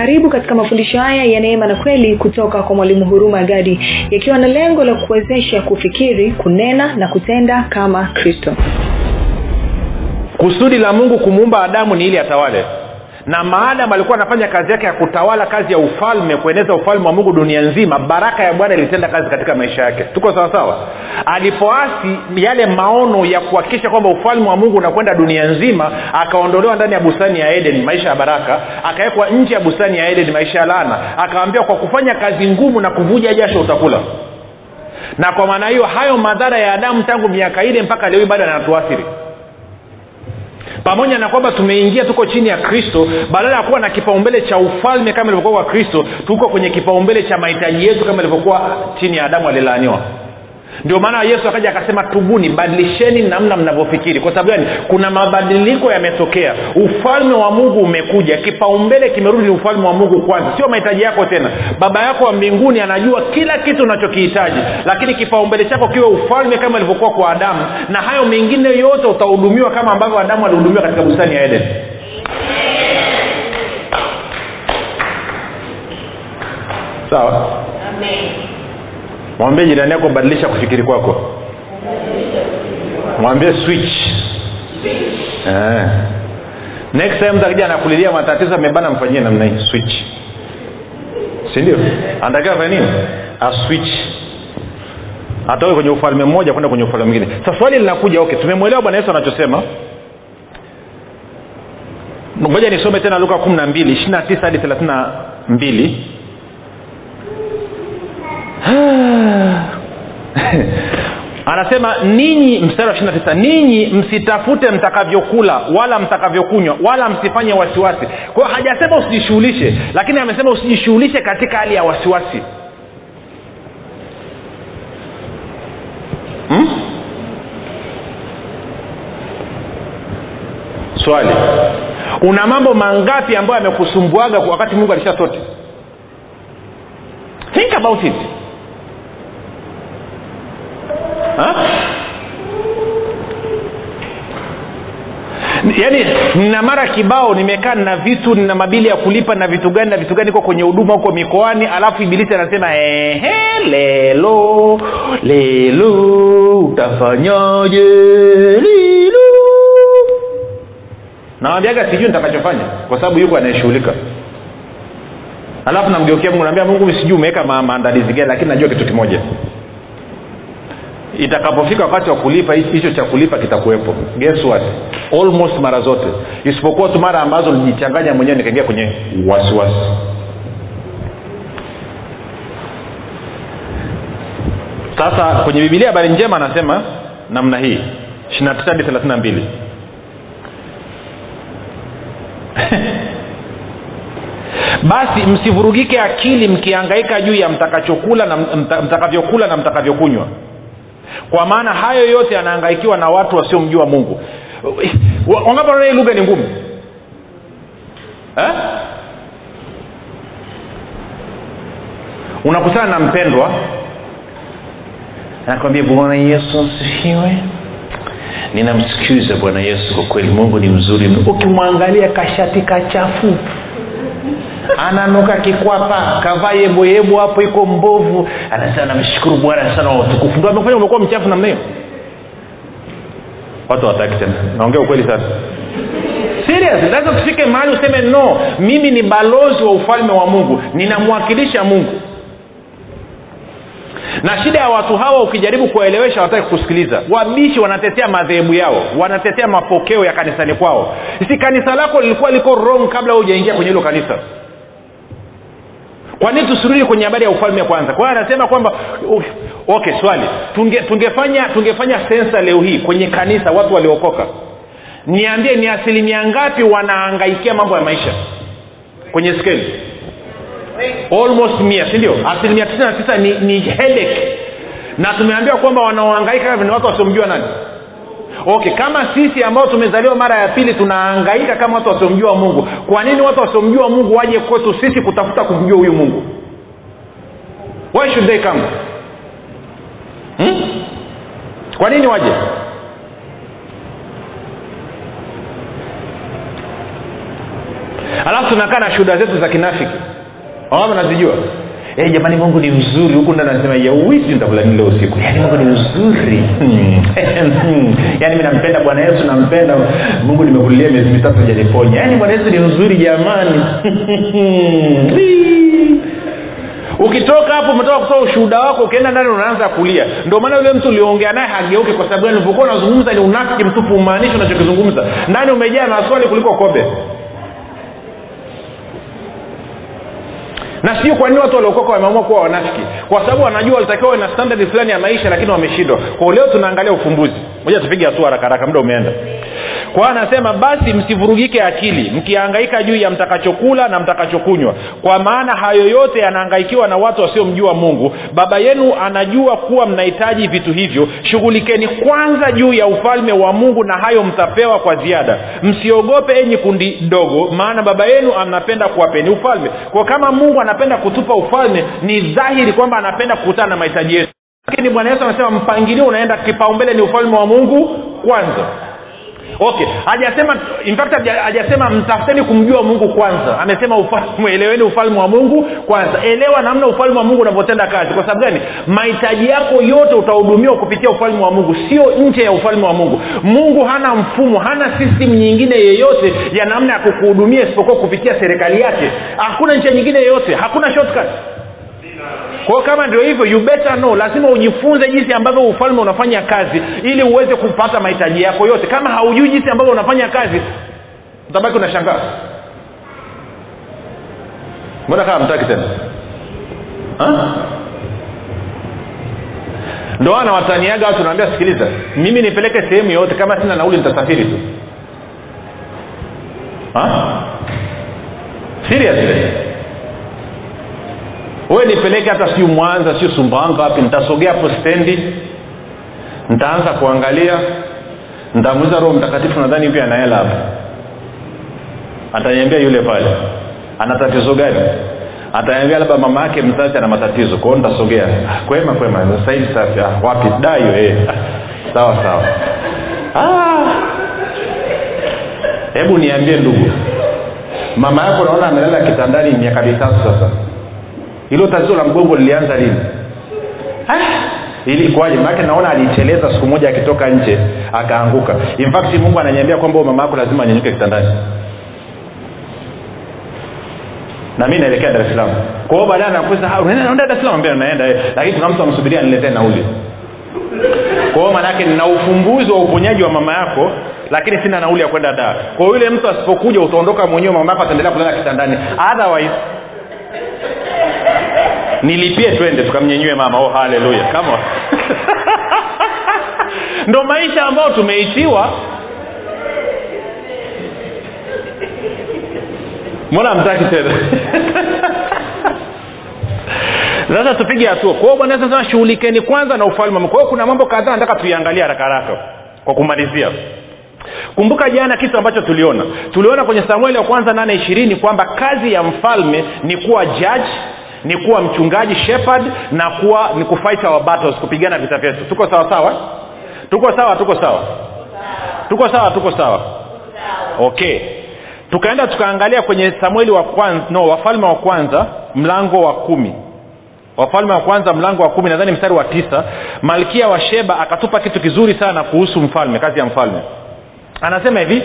karibu katika mafundisho haya ya neema na kweli kutoka kwa mwalimu huruma gadi yakiwa na lengo la kuwezesha kufikiri kunena na kutenda kama kristo. Kusudi la mungu kumuumba adamu ni ili atawale na maadamu alikuwa anafanya kazi yake ya kutawala kazi ya ufalme kueneza ufalme wa mungu dunia nzima. Baraka ya bwana ilitenda kazi katika maisha yake. Tuko sawasawa alipoasi yale maono ya kuhakikisha kwamba ufalme wa mungu unakwenda dunia nzima akaondolewa ndani ya bustani ya eden maisha ya baraka akawekwa nje ya bustani ya eden maisha ya laana. Akawambia kwa kufanya kazi ngumu na kuvuja jasho utakula. Na kwa maana hiyo hayo madhara ya adamu tangu miaka ile mpaka leo bado yanatuathiri pamoja na kwamba tumeingia tuko chini ya kristo badala ya kuwa na kipaumbele cha ufalme kama ilivyokuwa kwa kristo tuko kwenye kipaumbele cha mahitaji yetu kama ilivyokuwa chini ya adamu alilaaniwa ndio maana yesu akaja akasema tubuni badilisheni namna mnavyofikiri. Kwa sababu gani? Kuna mabadiliko yametokea. Ufalme wa mungu umekuja. Kipaumbele kimerudi ufalme wa mungu kwanza. Sio mahitaji yako tena. Baba yako wa mbinguni anajua kila kitu unachokihitaji. Lakini kipaumbele chako kiwe ufalme kama ilivyokuwa kwa adamu. Na hayo mengine yote utahudumiwa kama ambavyo adamu alihudumiwa katika bustani ya eden. Sawa mwambie jirani yako badilisha kufikiri kwako. Mwambie switch. Eh. next time takija anakulilia matatizo amebana mfanyie namna hii switch. Sindio anatakiwa fanya nini? Aswitch atoke kwenye ufalme mmoja kwenda kwenye ufalme mwingine. Sasa swali linakuja okay tumemwelewa bwana yesu anachosema. Ngoja nisome tena luka kumi na mbili ishiri na tisa hadi thelathini na mbili anasema ninyi mstari wa ishiri na tisa ninyi msitafute mtakavyokula wala mtakavyokunywa wala msifanye wasiwasi. Kwa hiyo hajasema usijishughulishe lakini amesema usijishughulishe katika hali ya wasiwasi. Hmm? swali. Una mambo mangapi ambayo yamekusumbuaga wakati mungu alisha sote think about it ha? Yaani nina mara kibao nimekaa nina vitu nina mabili ya kulipa na vitu gani na vitu gani iko kwenye huduma huko mikoani alafu ibilisi anasema ehe lelo lelo utafanyaje lilo nawambiaga sijui nitakachofanya kwa sababu yuko anayeshughulika. Alafu namgeukia mungu naambia mungu sijui umeweka ma- maandalizi gani lakini najua kitu kimoja itakapofika wakati wa kulipa hicho cha kulipa kitakuwepo. Guess what? Almost mara zote. Isipokuwa tu mara ambazo lijichanganya mwenyewe nikaingia kwenye wasiwasi. Sasa kwenye bibilia habari njema anasema namna hii 29 hadi 32 basi msivurugike akili mkiangaika juu ya mtakachokula na mtakavyokula na mtakavyokunywa kwa maana hayo yote yanaangaikiwa na watu wasiomjua mungu. Wangapi hii lugha ni ngumu? Eh? unakutana na mpendwa nakwambia bwana yesu asifiwe. Ninamsikiza bwana yesu kwa kweli. Mungu ni mzuri. Ukimwangalia kashati kachafu ananuka kikwapa kavaa yeboyebo hapo iko mbovu. Anasema namshukuru bwana sana wa utukufu. Ndo amefanya umekuwa mchafu namna hiyo? Watu wataki tena. Naongea ukweli sana serious lazima tufike mahali useme no. Mimi ni balozi wa ufalme wa mungu. Ninamwakilisha mungu na shida ya watu hawa ukijaribu kuwaelewesha wataki kusikiliza. Wabishi wanatetea madhehebu yao wanatetea mapokeo ya kanisani kwao. Si kanisa lako lilikuwa liko wrong kabla hujaingia kwenye hilo kanisa? Kwa nini tusirudi kwenye habari ya ufalme kwanza? Kwa hiyo anasema kwamba okay swali. Tunge, tungefanya tungefanya sensa leo hii kwenye kanisa watu waliokoka. Niambie ni asilimia ngapi wanaangaikia mambo ya maisha kwenye skeli almost mia sindio asilimia tisini na tisa ni, ni headache. Na tumeambiwa kwamba wanaoangaika ni watu wasiomjua nani? Okay kama sisi ambao tumezaliwa mara ya pili tunaangaika kama watu wasiomjua mungu kwa nini watu wasiomjua mungu waje kwetu sisi kutafuta kumjua huyu mungu? Why should they come? Hmm? kwa nini waje? Alafu tunakaa na shuhuda zetu za kinafiki wangapi nazijua hey, jamani mungu ni mzuri. Huku ndani anasema yauwisi nitakula nini usiku. Yaani mungu ni mzuri. Yaani mi nampenda bwana yesu nampenda. Mungu nimekulilia miezi mitatu janiponya yaani bwana yesu ni mzuri jamani. Ukitoka hapo umetoka kutoa ushuhuda wako ukienda ndani unaanza kulia. Ndio maana yule mtu ulioongea naye hageuke kwa sababu gani unazungumza ni unafiki mtupu umaanishi unachokizungumza. Ndani umejaa maswali kuliko kobe na sijui kwa nini watu waliokoka wameamua kuwa wanafiki. Kwa sababu wanajua walitakiwa na standard fulani ya maisha lakini wameshindwa. Kwao leo tunaangalia ufumbuzi moja tupige hatua haraka haraka muda umeenda. Kwa anasema basi msivurugike akili mkihangaika juu ya mtakachokula na mtakachokunywa. Kwa maana hayo yote yanahangaikiwa na watu wasiomjua mungu. Baba yenu anajua kuwa mnahitaji vitu hivyo. Shughulikeni kwanza juu ya ufalme wa mungu na hayo mtapewa kwa ziada. Msiogope enyi kundi dogo maana baba yenu anapenda kuwapeni ufalme. Kwa kama mungu anapenda kutupa ufalme ni dhahiri kwamba anapenda kukutana na mahitaji yetu lakini bwana yesu anasema mpangilio unaenda kipaumbele ni ufalme wa mungu kwanza. Okay hajasema in fact hajasema mtafuteni kumjua mungu kwanza. Amesema eleweni ufalme wa mungu kwanza. Elewa namna ufalme wa mungu unavyotenda kazi. Kwa sababu gani? Mahitaji yako yote utahudumiwa kupitia ufalme wa mungu sio nje ya ufalme wa mungu. Mungu hana mfumo hana system nyingine yeyote ya namna ya kukuhudumia isipokuwa kupitia serikali yake. Hakuna njia nyingine yeyote hakuna shortcut kwa hiyo kama ndio hivyo you better know. Lazima ujifunze jinsi ambavyo ufalme unafanya kazi ili uweze kupata mahitaji yako yote. Kama haujui jinsi ambavyo unafanya kazi utabaki unashangaa. Mbona kama mtaki tena? Ndo ana wataniaga watu naambia sikiliza mimi nipeleke sehemu yoyote kama sina nauli nitasafiri tu. Ha? seriously we nipeleke hata siu mwanza siu sumbawanga wapi nitasogea hapo stendi nitaanza kuangalia nitamuuliza roho mtakatifu nadhani pia anaela hapo ataniambia yule pale. Ana tatizo gani? Ataniambia labda mama yake mzazi ana matatizo kwao nitasogea. "Ah, kwema kwema. Sahivi safi. Ah, wapi? Dayo eh. sawa sawa. Ah. hebu niambie ndugu. Mama yako naona amelala kitandani miaka mitatu sasa hilo tatizo la mgongo lilianza lini? Ilikuwaje? Maake naona aliteleza siku moja akitoka nje akaanguka. In fact mungu ananiambia kwamba mama yako lazima anyanyuke kitandani. Na mi naelekea dar es salaam. Kwa hiyo baadaye anakuza "Ah, unaenda unaenda dar es salaam? Ambia naenda eh." lakini kuna mtu amsubiria niletee nauli. Kwa hiyo maanaake nina ufumbuzi wa uponyaji wa mama yako lakini sina nauli ya kwenda daa kwa hiyo yule mtu asipokuja utaondoka mwenyewe mama yako ataendelea kulala kitandani. Otherwise nilipie twende tukamnyenyue mama. Oh haleluya kama ndo maisha ambayo tumeitiwa. Mbona mtaki tena? Sasa tupige hatua. Kwao bwana Yesu shughulikeni kwanza na ufalme wa kwa hiyo kuna mambo kadhaa nataka tuiangalie haraka haraka. Kwa kumalizia kumbuka jana kitu ambacho tuliona. Tuliona kwenye samueli wa kwanza nane ishirini kwamba kazi ya mfalme ni kuwa judge ni kuwa mchungaji shepherd na kuwa ni kufight our battles kupigana vita vyetu. Tuko sawa sawa? Tuko sawa tuko sawa? Tuko sawa tuko sawa? Okay. Tukaenda tukaangalia kwenye samueli wa kwanza no wafalme wa kwanza mlango wa kumi. Wafalme wa kwanza mlango wa kumi nadhani mstari wa tisa. Malkia wa sheba akatupa kitu kizuri sana kuhusu mfalme kazi ya mfalme. Anasema hivi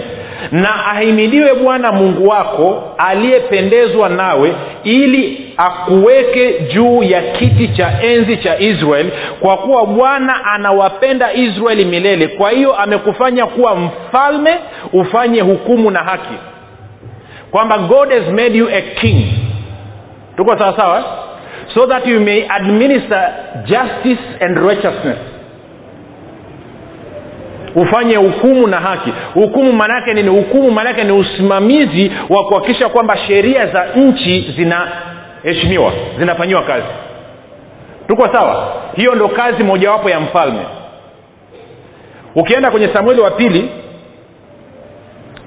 na ahimidiwe bwana mungu wako aliyependezwa nawe ili akuweke juu ya kiti cha enzi cha israeli kwa kuwa bwana anawapenda israeli milele. Kwa hiyo amekufanya kuwa mfalme ufanye hukumu na haki. Kwamba god has made you a king. Tuko sawa sawa? So that you may administer justice and righteousness. Ufanye hukumu na haki. Hukumu maanaake nini? Hukumu maanaake ni usimamizi wa kuhakikisha kwamba sheria za nchi zinaheshimiwa zinafanyiwa kazi. Tuko sawa? Hiyo ndo kazi mojawapo ya mfalme. Ukienda kwenye samueli wa pili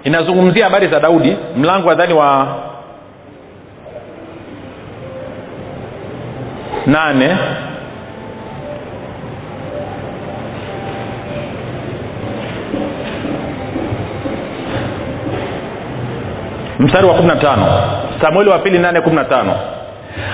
inazungumzia habari za daudi mlango wa dhani wa nane. Mstari wa 15 samueli wa pili 815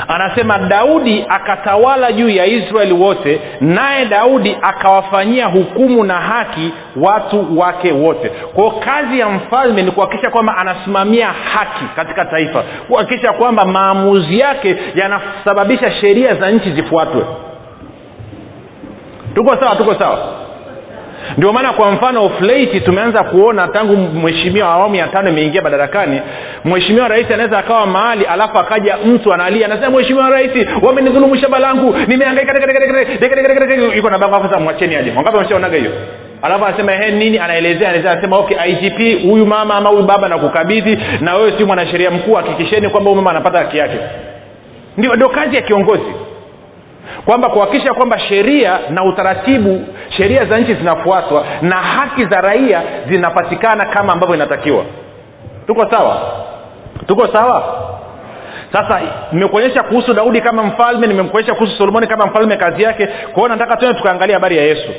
anasema daudi akatawala juu ya israeli wote naye daudi akawafanyia hukumu na haki watu wake wote. Kwao kazi ya mfalme ni kuhakikisha kwamba anasimamia haki katika taifa kuhakikisha kwamba maamuzi yake yanasababisha sheria za nchi zifuatwe. Tuko sawa? Tuko sawa ndio maana kwa mfano of tumeanza kuona tangu mheshimiwa awamu ya tano imeingia madarakani mheshimiwa rais anaweza akawa mahali alafu akaja mtu analia anasema mheshimiwa rais wamenidhulumu shamba langu nimeangaika iko na bango sasa mwacheni aje. Wangapi wameshaonaga hiyo? Alafu anasema he nini? Anaelezea anaelezea anasema okay igp huyu mama ama huyu baba nakukabidhi na wewe si mwanasheria mkuu hakikisheni kwamba huyu mama anapata haki yake. Ndio ndio kazi ya kiongozi kwamba kuhakikisha kwamba sheria na utaratibu sheria za nchi zinafuatwa na haki za raia zinapatikana kama ambavyo inatakiwa. Tuko sawa? Tuko sawa? Sasa nimekuonyesha kuhusu daudi kama mfalme nimekuonyesha kuhusu solomoni kama mfalme kazi yake. Kwa nataka tuende tukaangalia habari ya yesu.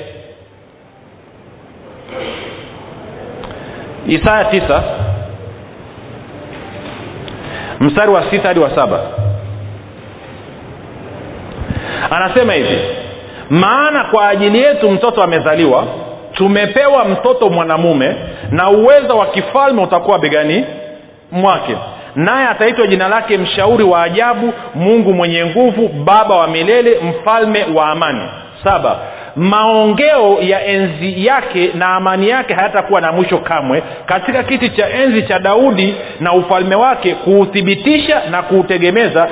Isaya tisa mstari wa sita hadi wa saba. Anasema hivi maana kwa ajili yetu mtoto amezaliwa tumepewa mtoto mwanamume na uwezo wa kifalme utakuwa begani mwake. Naye ataitwa jina lake mshauri wa ajabu mungu mwenye nguvu baba wa milele mfalme wa amani. Saba maongeo ya enzi yake na amani yake hayatakuwa na mwisho kamwe. Katika kiti cha enzi cha daudi na ufalme wake kuuthibitisha na kuutegemeza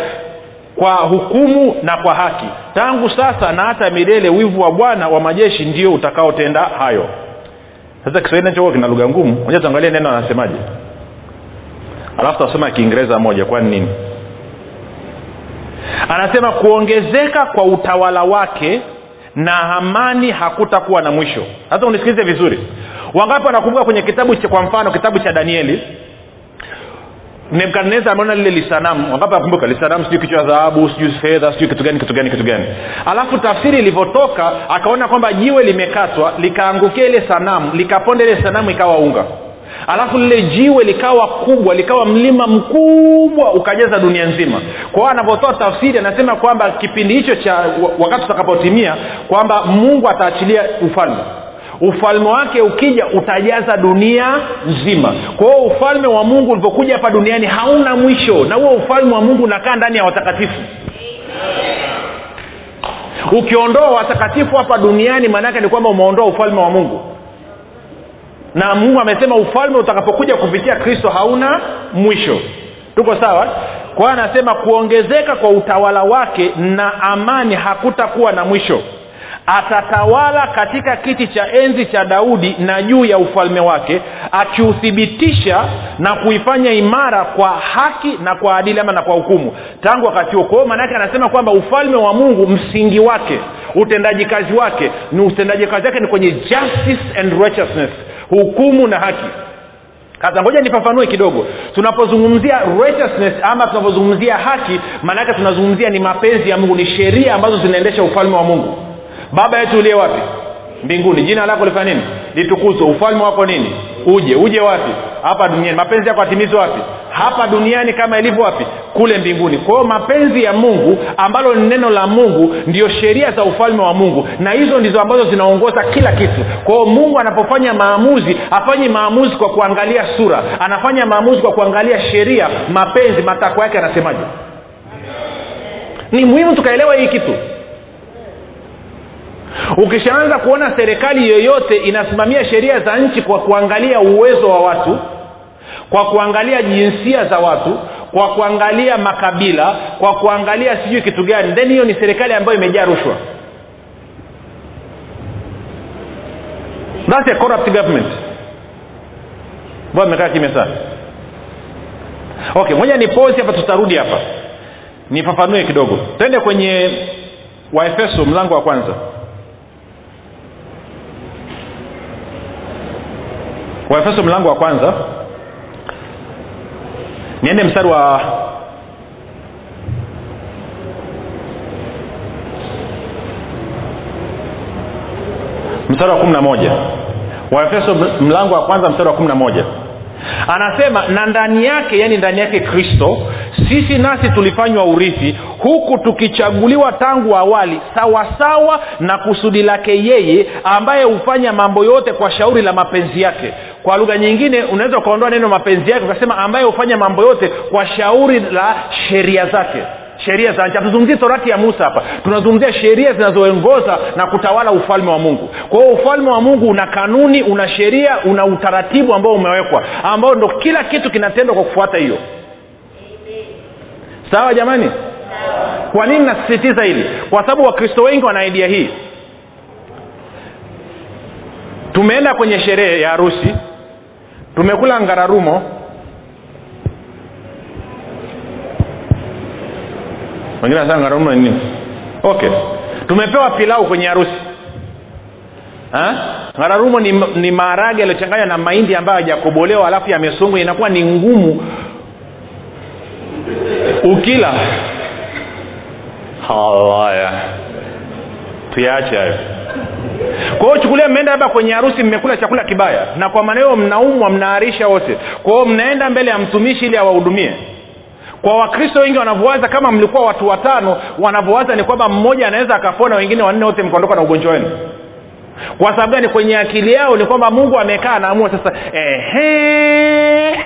kwa hukumu na kwa haki. Tangu sasa na hata milele wivu wa bwana wa majeshi ndio utakaotenda hayo. Sasa kiswahili nacho kina lugha ngumu. Moja tuangalie neno anasemaje. Alafu tutasoma kiingereza moja kwani nini? Anasema kuongezeka kwa utawala wake na amani hakutakuwa na mwisho. Sasa unisikilize vizuri. Wangapi wanakumbuka kwenye kitabu cha kwa mfano kitabu cha danieli nebukadnezar ameona lile lisanamu. Wangapi akumbuka lisanamu? Sijui kichwa dhahabu sijui fedha sijui kitu gani kitu gani kitu gani. Alafu tafsiri ilivyotoka akaona kwamba jiwe limekatwa likaangukia ile sanamu likaponda ile sanamu ikawa unga. Alafu lile jiwe likawa kubwa likawa mlima mkubwa ukajaza dunia nzima. Kwa hiyo anavyotoa tafsiri anasema kwamba kipindi hicho cha wakati utakapotimia kwamba mungu ataachilia ufalme ufalme wake ukija utajaza dunia nzima. Kwa hiyo ufalme wa mungu ulipokuja hapa duniani hauna mwisho na huo ufalme wa mungu unakaa ndani ya watakatifu. Ukiondoa watakatifu hapa duniani maanaake ni kwamba umeondoa ufalme wa mungu. Na mungu amesema ufalme utakapokuja kupitia kristo hauna mwisho. Tuko sawa? Kwa hiyo anasema kuongezeka kwa utawala wake na amani hakutakuwa na mwisho atatawala katika kiti cha enzi cha daudi na juu ya ufalme wake akiuthibitisha na kuifanya imara kwa haki na kwa adili ama na kwa hukumu. Tangu wakati huo kwao maanaake anasema kwamba ufalme wa mungu msingi wake utendaji kazi wake ni utendaji kazi wake ni kwenye justice and righteousness hukumu na haki. Sasa ngoja nifafanue kidogo. Tunapozungumzia righteousness ama tunapozungumzia haki maanaake tunazungumzia ni mapenzi ya mungu ni sheria ambazo zinaendesha ufalme wa mungu baba yetu uliye wapi? Mbinguni. Jina lako lifanya nini? Litukuzwe. Ufalme wako nini? Uje. Uje wapi? Hapa duniani. Mapenzi yako atimizwe wapi? Hapa duniani kama ilivyo wapi? Kule mbinguni. Kwa hiyo mapenzi ya mungu ambalo ni neno la mungu ndio sheria za ufalme wa mungu. Na hizo ndizo ambazo zinaongoza kila kitu. Kwa mungu anapofanya maamuzi hafanyi maamuzi kwa kuangalia sura. Anafanya maamuzi kwa kuangalia sheria mapenzi matakwa yake anasemaje ni muhimu tukaelewa hii kitu ukishaanza kuona serikali yoyote inasimamia sheria za nchi kwa kuangalia uwezo wa watu kwa kuangalia jinsia za watu kwa kuangalia makabila kwa kuangalia sijui kitu gani then hiyo ni serikali ambayo imejaa rushwa. Thats a corrupt government. Ambayo imekaa kimya sana. Okay moja ni posi hapa tutarudi hapa. Nifafanue kidogo. Twende kwenye waefeso mlango wa kwanza waefeso mlango wa kwanza. Niende mstari wa mstari wa kumi na moja. Waefeso mlango wa kwanza mstari wa kumi na moja. Anasema na ndani yake yani ndani yake kristo sisi nasi tulifanywa urithi huku tukichaguliwa tangu awali sawasawa na kusudi lake yeye ambaye hufanya mambo yote kwa shauri la mapenzi yake kwa lugha nyingine unaweza ukaondoa neno mapenzi yake ukasema ambaye hufanya mambo yote kwa shauri la sheria zake. Sheria za nchi. Hatuzungumzii torati ya musa hapa. Tunazungumzia sheria zinazoongoza na kutawala ufalme wa mungu. Kwa hiyo ufalme wa mungu una kanuni una sheria una utaratibu ambao umewekwa ambao ndo kila kitu kinatendwa kwa kufuata hiyo. Sawa jamani? Kwa nini nasisitiza hili? Kwa sababu wakristo wengi wana idea hii. Tumeenda kwenye sherehe ya harusi tumekula ngararumo. Wengine wanasema ngararumo ni nini? Okay. Tumepewa pilau kwenye harusi. Ha? ngararumo ni, ni maharage yaliyochanganywa na mahindi ambayo hajakobolewa alafu yamesungwa inakuwa ni ngumu. Ukila. Haya tuyaache hayo kwa hiyo chukulia mmeenda labda kwenye harusi mmekula chakula kibaya na kwa maana hiyo mnaumwa mnaarisha wote. Kwa hiyo mnaenda mbele ya mtumishi ili awahudumie kwa wakristo wengi wanavyowaza kama mlikuwa watu watano wanavyowaza ni kwamba mmoja anaweza akapona wengine wanne wote mkaondoka na ugonjwa wenu. Kwa sababu gani? Kwenye akili yao ni kwamba mungu amekaa anaamua sasa ehe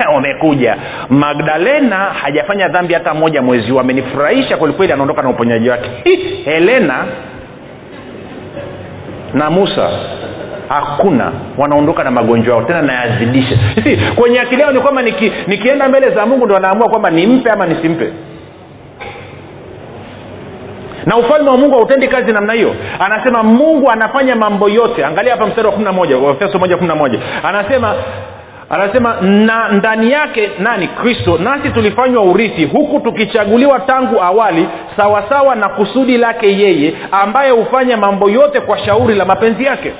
magdalena hajafanya dhambi hata moja mwezi. Huu amenifurahisha kwelikweli anaondoka na uponyaji wake. Helena na musa hakuna. Wanaondoka na magonjwa yao tena nayazidisha si kwenye akili yao ni kwamba niki, nikienda mbele za mungu ndo wanaamua kwamba nimpe ama nisimpe. Na ufalme wa mungu hautendi kazi namna hiyo. Anasema mungu anafanya mambo yote. Angalia hapa mstari wa kumi na moja efeso moja kumi na moja. Anasema anasema na ndani yake nani kristo nasi tulifanywa urithi huku tukichaguliwa tangu awali sawasawa na kusudi lake yeye ambaye hufanya mambo yote kwa shauri la mapenzi yake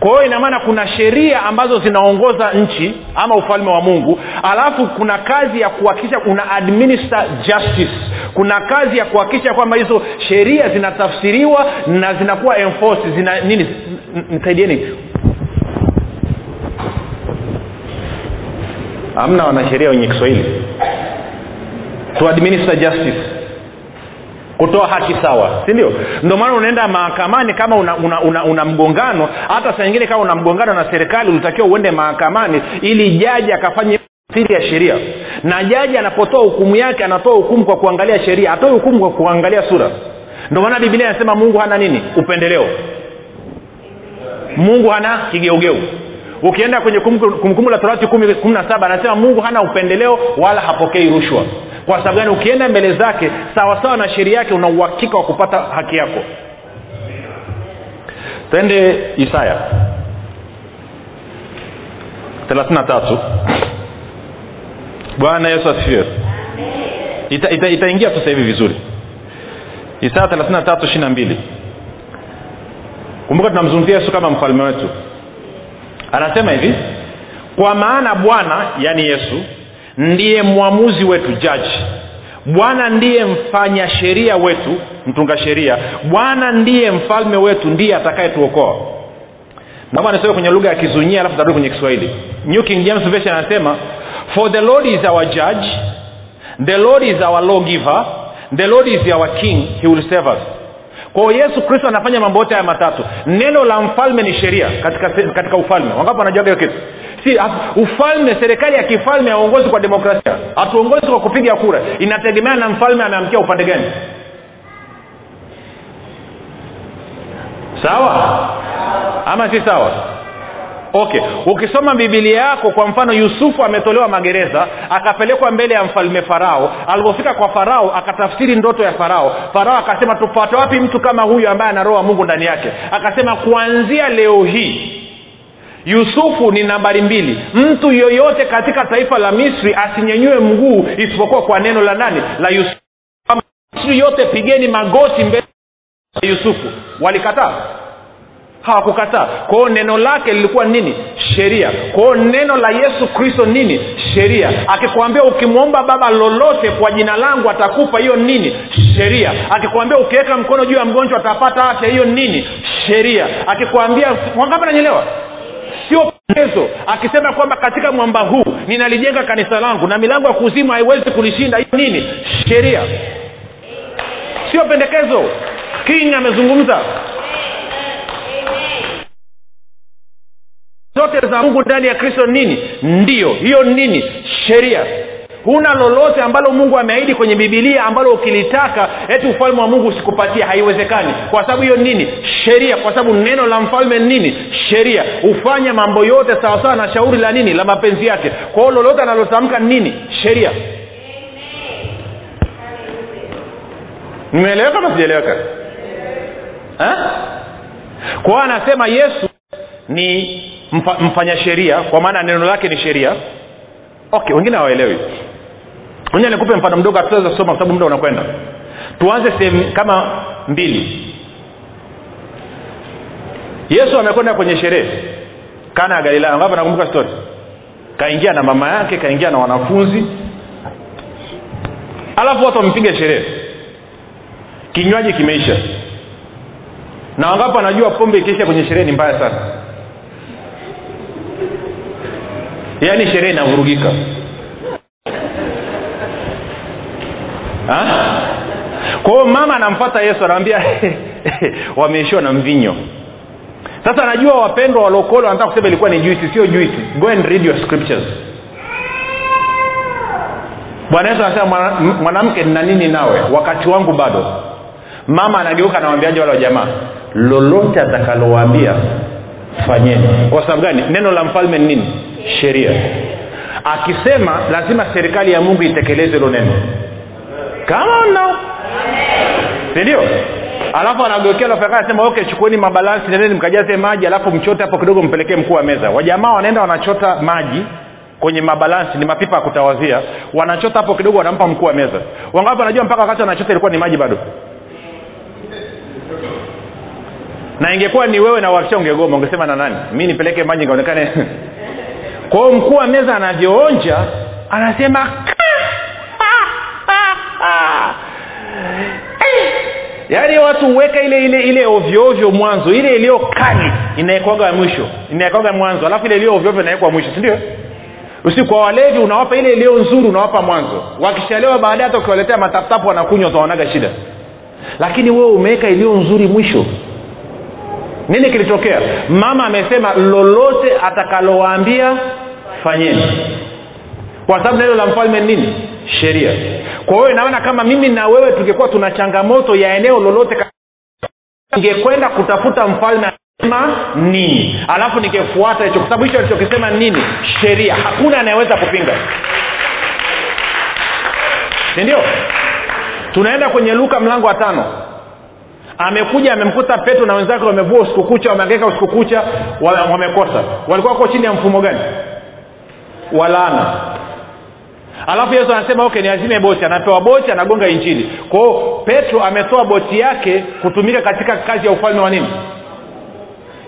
kwa hiyo inamaana kuna sheria ambazo zinaongoza nchi ama ufalme wa mungu alafu kuna kazi ya kuhakikisha kuna administer justice kuna kazi ya kuhakikisha kwamba hizo sheria zinatafsiriwa na zinakuwa enforced zina nini msaidieni hamna wanasheria wenye kiswahili. To administer justice. Kutoa haki sawa si ndio? Maana unaenda mahakamani kama una, una, una, una mgongano. Hata saa nyingine kama una mgongano na serikali ulitakiwa uende mahakamani ili jaji akafanye tafsiri ya sheria. Na jaji anapotoa hukumu yake anatoa hukumu kwa kuangalia sheria. Atoe hukumu kwa kuangalia sura. Ndio maana biblia inasema mungu hana nini? Upendeleo. Mungu hana kigeugeu ukienda kwenye kumbukumbu la torati kumi na saba anasema mungu hana upendeleo wala hapokei rushwa. Kwa sababu gani? Ukienda mbele zake sawasawa na sheria yake una uhakika wa kupata haki yako. Twende isaya thelathini na tatu. Bwana yesu asifiwe. Itaingia ita, ita, sasa hivi vizuri. Isaya thelathini na tatu ishiri na mbili. Kumbuka tunamzungumzia yesu kama mfalme wetu anasema hivi kwa maana bwana yaani yesu ndiye mwamuzi wetu jaji. Bwana ndiye mfanya sheria wetu mtunga sheria. Bwana ndiye mfalme wetu ndiye atakayetuokoa. Naomba nisome kwenye lugha ya kizunyia alafu tarudi kwenye kiswahili. New king james version anasema for the lord is our judge the lord is our lawgiver the lord is our king he will save us kwa yesu kristo anafanya mambo yote haya matatu. Neno la mfalme ni sheria katika, katika ufalme. Wangapo wanajuaga hiyo kitu? Si ufalme serikali ya kifalme hauongozi kwa demokrasia. Hatuongozi kwa kupiga kura. Inategemea na mfalme ameamkia upande gani. Sawa? Ama si sawa okay. Ukisoma bibilia yako kwa mfano yusufu ametolewa magereza akapelekwa mbele ya mfalme farao. Alipofika kwa farao akatafsiri ndoto ya farao. Farao akasema tupate wapi mtu kama huyu ambaye ana mungu ndani yake? Akasema kuanzia leo hii yusufu ni nambari mbili. Mtu yoyote katika taifa la misri asinyenyue mguu isipokuwa kwa neno la nani? La yusufu. Misri yote pigeni magoti mbele ya yusufu. Walikataa hawakukataa. Kwao neno lake lilikuwa nini? Sheria. Kwao neno la yesu kristo nini? Sheria. Akikwambia ukimwomba baba lolote kwa jina langu atakupa hiyo nini? Sheria. Akikwambia ukiweka mkono juu ya mgonjwa atapata afya hiyo nini? Sheria. Akikwambia wangapi nanyelewa sio ezo akisema kwamba katika mwamba huu ninalijenga kanisa langu na milango ya kuzimu haiwezi kulishinda hiyo nini? Sheria. Sio pendekezo. King amezungumza zote za mungu ndani ya kristo nini? Ndiyo hiyo nini? Sheria. Huna lolote ambalo mungu ameahidi kwenye bibilia ambalo ukilitaka eti ufalme wa mungu usikupatia haiwezekani. Kwa sababu hiyo nini? Sheria. Kwa sababu neno la mfalme nini? Sheria. Hufanya mambo yote sawasawa na shauri la nini? La mapenzi yake. Kwa lolote analotamka nini? Sheria. Nimeeleweka ama sijaeleweka hiyo anasema yesu ni mfa, mfanya sheria kwa maana neno lake ni sheria. Okay wengine hawaelewi. Moja nikupe mfano mdogo hatutaweza kusoma kwa sababu muda unakwenda. Tuanze sehemu kama mbili. Yesu amekwenda kwenye sherehe kana ya galilaya. Ambapo nakumbuka story? Kaingia na mama yake kaingia na wanafunzi. Alafu watu wamepiga sherehe. Kinywaji kimeisha. Na wangapo anajua pombe ikiisha kwenye sherehe ni mbaya sana yaani sherehe inavurugika. Kwa hiyo mama anamfata yesu anamwambia wameishiwa na mvinyo. Sasa anajua wapendwa walokole wanataka kusema ilikuwa ni juisi sio juisi. Go and read your scriptures. Bwana yesu anasema mwanamke nina nini nawe? Wakati wangu bado. Mama anageuka anawambiaje wale wajamaa lolote atakalowaambia fanyeni. Kwa sababu gani? Neno la mfalme ni nini sheria. Akisema lazima serikali ya mungu itekeleze hilo neno. Kama no sindio alafu anageukea lafaka anasema okay chukueni mabalansi nendeni mkajaze maji alafu mchote hapo kidogo mpelekee mkuu wa meza. Wajamaa wanaenda wanachota maji kwenye mabalansi ni mapipa ya kutawazia. Wanachota hapo kidogo wanampa mkuu wa meza. Wangapi wanajua mpaka wakati wanachota ilikuwa ni maji bado? Na ingekuwa ni wewe na uhakisha ungegoma ungesema na nani? Mi nipeleke maji ngaonekane kwa hiyo mkuu wa meza anavyoonja anasema yaani watu huweka ile ile ile ovyoovyo mwanzo ile iliyo kali inaekwaga mwisho inaekwaga mwanzo alafu ile iliyo ovyoovyo inawekwa mwisho sindio usiku kwa walevi unawapa ile iliyo nzuri unawapa mwanzo. Wakishalewa baadaye hata ukiwaletea mataputapu wanakunywa utaonaga shida. Lakini wewe umeweka iliyo nzuri mwisho nini kilitokea mama amesema lolote atakalowaambia fanyeni. Kwa sababu neno la mfalme nini? Sheria. Kwa hiyo inaona kama mimi na wewe tungekuwa tuna changamoto ya eneo lolote ningekwenda kutafuta mfalme ma nini. Alafu ningefuata hicho kwa sababu hicho alichokisema nini? Sheria. Hakuna anayeweza kupinga. Sindio tunaenda kwenye luka mlango wa tano amekuja amemkuta petro na wenzake wamevua usiku kucha wameangaika usiku kucha wamekosa. Walikuwa wako chini ya mfumo gani? Walaana alafu yesu anasema okay niazime boti. Anapewa boti anagonga injili. Kwao petro ametoa boti yake kutumika katika kazi ya ufalme wa nini?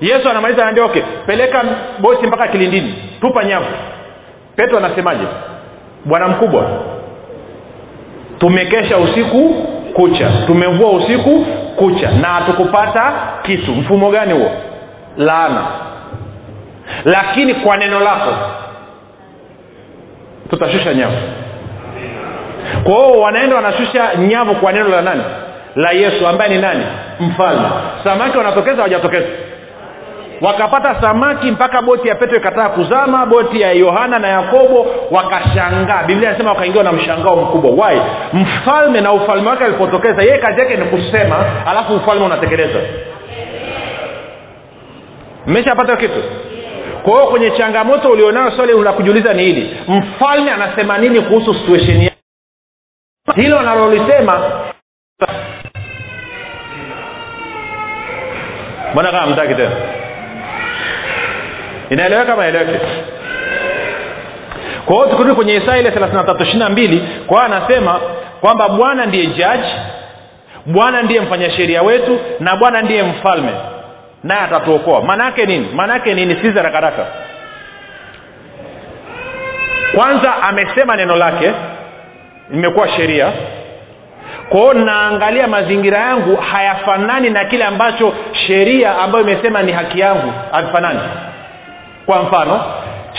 Yesu anamaliza anaambia okay peleka boti mpaka kilindini. Tupa nyavu. Petro anasemaje? Bwana mkubwa tumekesha usiku kucha. Tumevua usiku kucha na hatukupata kitu. Mfumo gani huo? Laana. Lakini kwa neno lako tutashusha nyavu. Kwa hiyo wanaenda wanashusha nyavu kwa neno la nani? La yesu ambaye ni nani? Mfalme. Samaki wanatokeza hawajatokeza wakapata samaki mpaka boti ya petro ikataa kuzama boti ya yohana na yakobo wakashangaa. Biblia inasema wakaingiwa na mshangao mkubwa. Why? Mfalme na ufalme wake alipotokeza yeye kazi yake ni kusema alafu ufalme unatekeleza mmeshapata kitu? Kwa hiyo kwenye changamoto ulionayo swali la kujiuliza ni hili. Mfalme anasema nini kuhusu situation yake? Hilo analolisema. Mbona kama mtaki tena inaeleweka maeleweke eleweke kwa hiyo tukirudi kwenye isaya ile thelathini na tatu ishiri na mbili kwa hiyo anasema kwamba bwana ndiye jaji bwana ndiye mfanya sheria wetu na bwana ndiye mfalme naye atatuokoa. Maanaake nini? Maana yake nini sizi rakaraka kwanza amesema neno lake imekuwa sheria. Kwao naangalia mazingira yangu hayafanani na kile ambacho sheria ambayo imesema ni haki yangu havifanani kwa mfano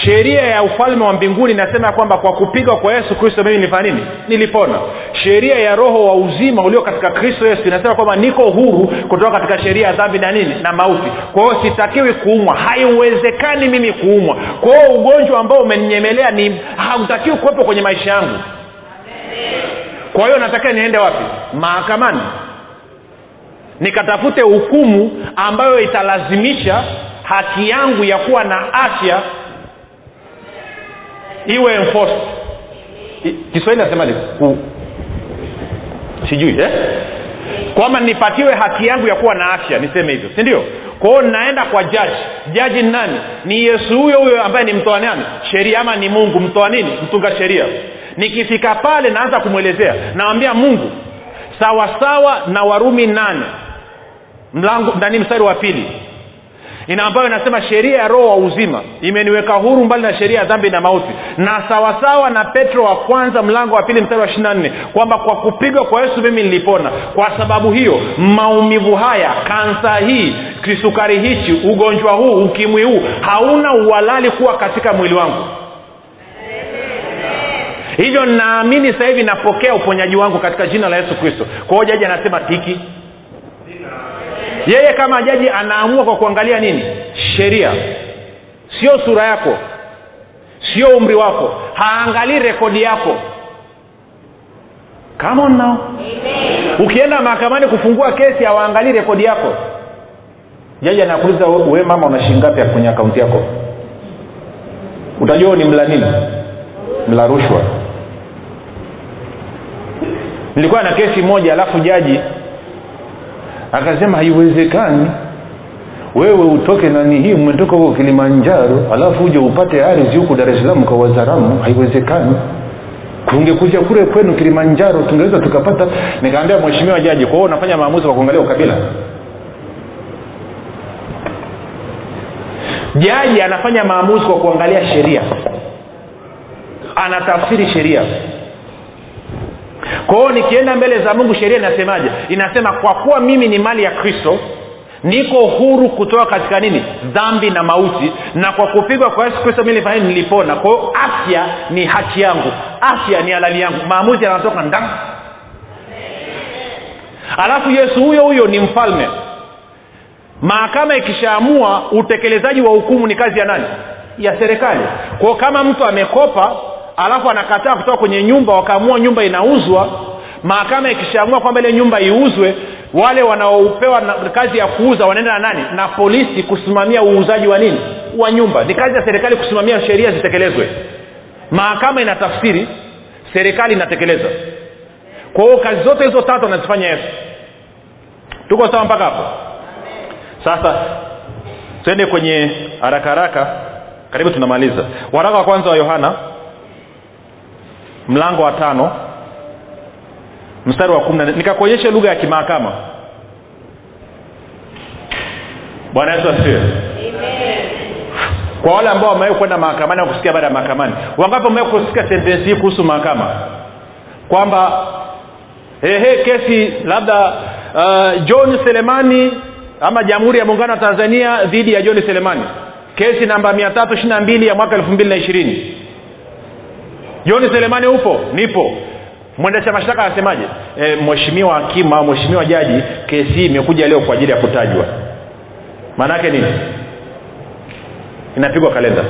sheria ya ufalme wa mbinguni inasema ya kwamba kwa kupigwa kwa yesu kristo mimi nilifanya nini? Nilipona. Sheria ya roho wa uzima ulio katika kristo yesu inasema kwamba niko huru kutoka katika sheria ya dhambi na nini? Na mauti. Kwa hiyo sitakiwi kuumwa. Haiwezekani mimi kuumwa. Kwa hiyo ugonjwa ambao umeninyemelea ni hautakiwi kuwepo kwenye maisha yangu. Kwa hiyo natakiwa niende wapi? Mahakamani. Nikatafute hukumu ambayo italazimisha haki yangu ya kuwa na afya iwe enforced. Kiswahili nasemaje? Sijui eh? kwamba nipatiwe haki yangu ya kuwa na afya niseme hivyo si ndio? Naenda kwa jaji jaji ni nani? Ni yesu huyo huyo ambaye ni mtoa nani? Sheria ama ni mungu? Mtoa nini? Mtunga sheria. Nikifika pale naanza kumwelezea. Nawambia mungu sawasawa na warumi nane. Mlango nani mstari wa pili ina ambayo inasema sheria ya roho wa uzima. Imeniweka huru mbali na sheria ya dhambi na mauti. Na sawasawa na petro wa kwanza mlango wa pili mstari wa ishiri na nne kwamba kwa kupigwa kwa yesu mimi nilipona. Kwa sababu hiyo maumivu haya kansa hii kisukari hichi ugonjwa huu ukimwi huu hauna uhalali kuwa katika mwili wangu. Hivyo naamini sasa hivi napokea uponyaji wangu katika jina la yesu kristo. Kwa hiyo jaji anasema tiki yeye kama jaji anaamua kwa kuangalia nini? Sheria. Sio sura yako. Sio umri wako. Haangalii rekodi yako. Come on now. Ukienda mahakamani kufungua kesi hawaangalii rekodi yako. Jaji anakuuliza we we mama una shilingi ngapi kwenye akaunti yako? Utajua ni mla nini? Mla rushwa. Nilikuwa na kesi moja alafu jaji akasema haiwezekani. Wewe utoke nani hii? Umetoka huko kilimanjaro alafu uje upate ardhi huku dar es salaam kwa wazaramu. Haiwezekani. Tungekuja kule kwenu kilimanjaro tungeweza tukapata. Nikaambia mheshimiwa jaji kwa hiyo unafanya maamuzi kwa kuangalia ukabila? Jaji anafanya maamuzi kwa kuangalia sheria. Anatafsiri sheria kwa hiyo nikienda mbele za mungu sheria inasemaje? Inasema kwa kuwa mimi ni mali ya kristo niko huru kutoka katika nini? Dhambi na mauti. Na kwa kupigwa kwa yesu kristo mi nilifanya nilipona. Kwa hiyo afya ni haki yangu. Afya ni halali yangu. Maamuzi yanatoka ndani. Alafu yesu huyo huyo ni mfalme. Mahakama ikishaamua utekelezaji wa hukumu ni kazi ya nani? Ya serikali. Kwao kama mtu amekopa alafu anakataa kutoka kwenye nyumba wakaamua nyumba inauzwa. Mahakama ikishaamua kwamba ile nyumba iuzwe wale wanaopewa kazi ya kuuza wanaenda na nani? Na polisi kusimamia uuzaji wa nini? Wa nyumba. Ni kazi ya serikali kusimamia sheria zitekelezwe. Mahakama inatafsiri serikali inatekeleza. Kwa hiyo kazi zote hizo tatu anazifanya yesu. Tuko sawa mpaka hapo? Sasa twende kwenye haraka haraka. Karibu tunamaliza. Waraka wa kwanza wa yohana mlango wa tano. Mstari wa kumi na nikakuonyesha lugha ya kimahakama. Bwana yesu asifiwe. Kwa wale ambao wamewahi kwenda mahakamani au baada ya mahakamani wangapi wamewahi kusikia sentensi hii kuhusu mahakama? Kwamba ehe kesi labda uh, john selemani ama jamhuri ya muungano wa tanzania dhidi ya john selemani. Kesi namba mia tatu ishiri na mbili ya mwaka elfu mbili na ishirini john selemani upo? Nipo. Mwendesha mashtaka anasemaje? E, mheshimiwa hakimu au jaji kesi hii imekuja leo kwa ajili ya kutajwa. Maana yake nini? Inapigwa kalenda.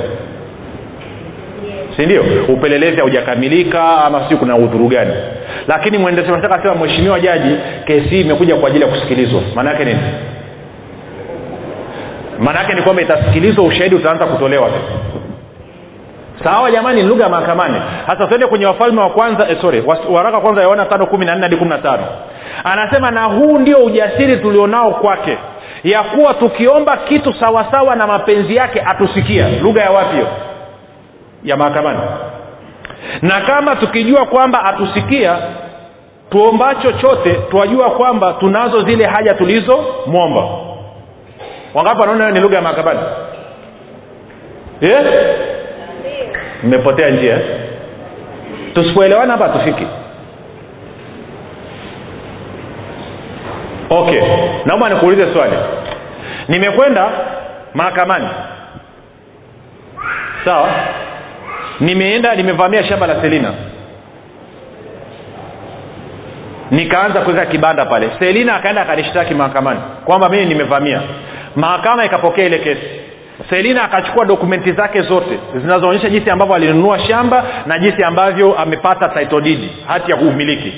Si ndio? Upelelezi haujakamilika ama siu kuna udhuru gani? Lakini mwendesha mashtaka anasema mheshimiwa jaji kesi hii imekuja kwa ajili ya kusikilizwa. Maana yake nini? Maana yake ni kwamba itasikilizwa ushahidi utaanza kutolewa sawa jamani ni lugha ya mahakamani. Hasa tuende kwenye wafalme wa kwanza eh, sorry waraka wa kwanza yaona tano kumi na nne hadi kumi na tano. Anasema na huu ndio ujasiri tulionao kwake ya kuwa tukiomba kitu sawasawa na mapenzi yake atusikia. Lugha ya wapi hiyo? Ya mahakamani. Na kama tukijua kwamba atusikia tuomba chochote twajua kwamba tunazo zile haja tulizomwomba. Wangapi wanaona ni lugha ya mahakamani? Yeah? Mmepotea njia. Tusipoelewana hapa tufiki okay naomba nikuulize swali. Nimekwenda mahakamani. Sawa. Nimeenda nimevamia shamba la selina. Nikaanza kuweka kibanda pale. Selina akaenda akanishtaki mahakamani kwamba mimi nimevamia. Mahakama ikapokea ile kesi selina akachukua dokumenti zake zote zinazoonyesha jinsi ambavyo alinunua shamba na jinsi ambavyo amepata taitodidi hati ya umiliki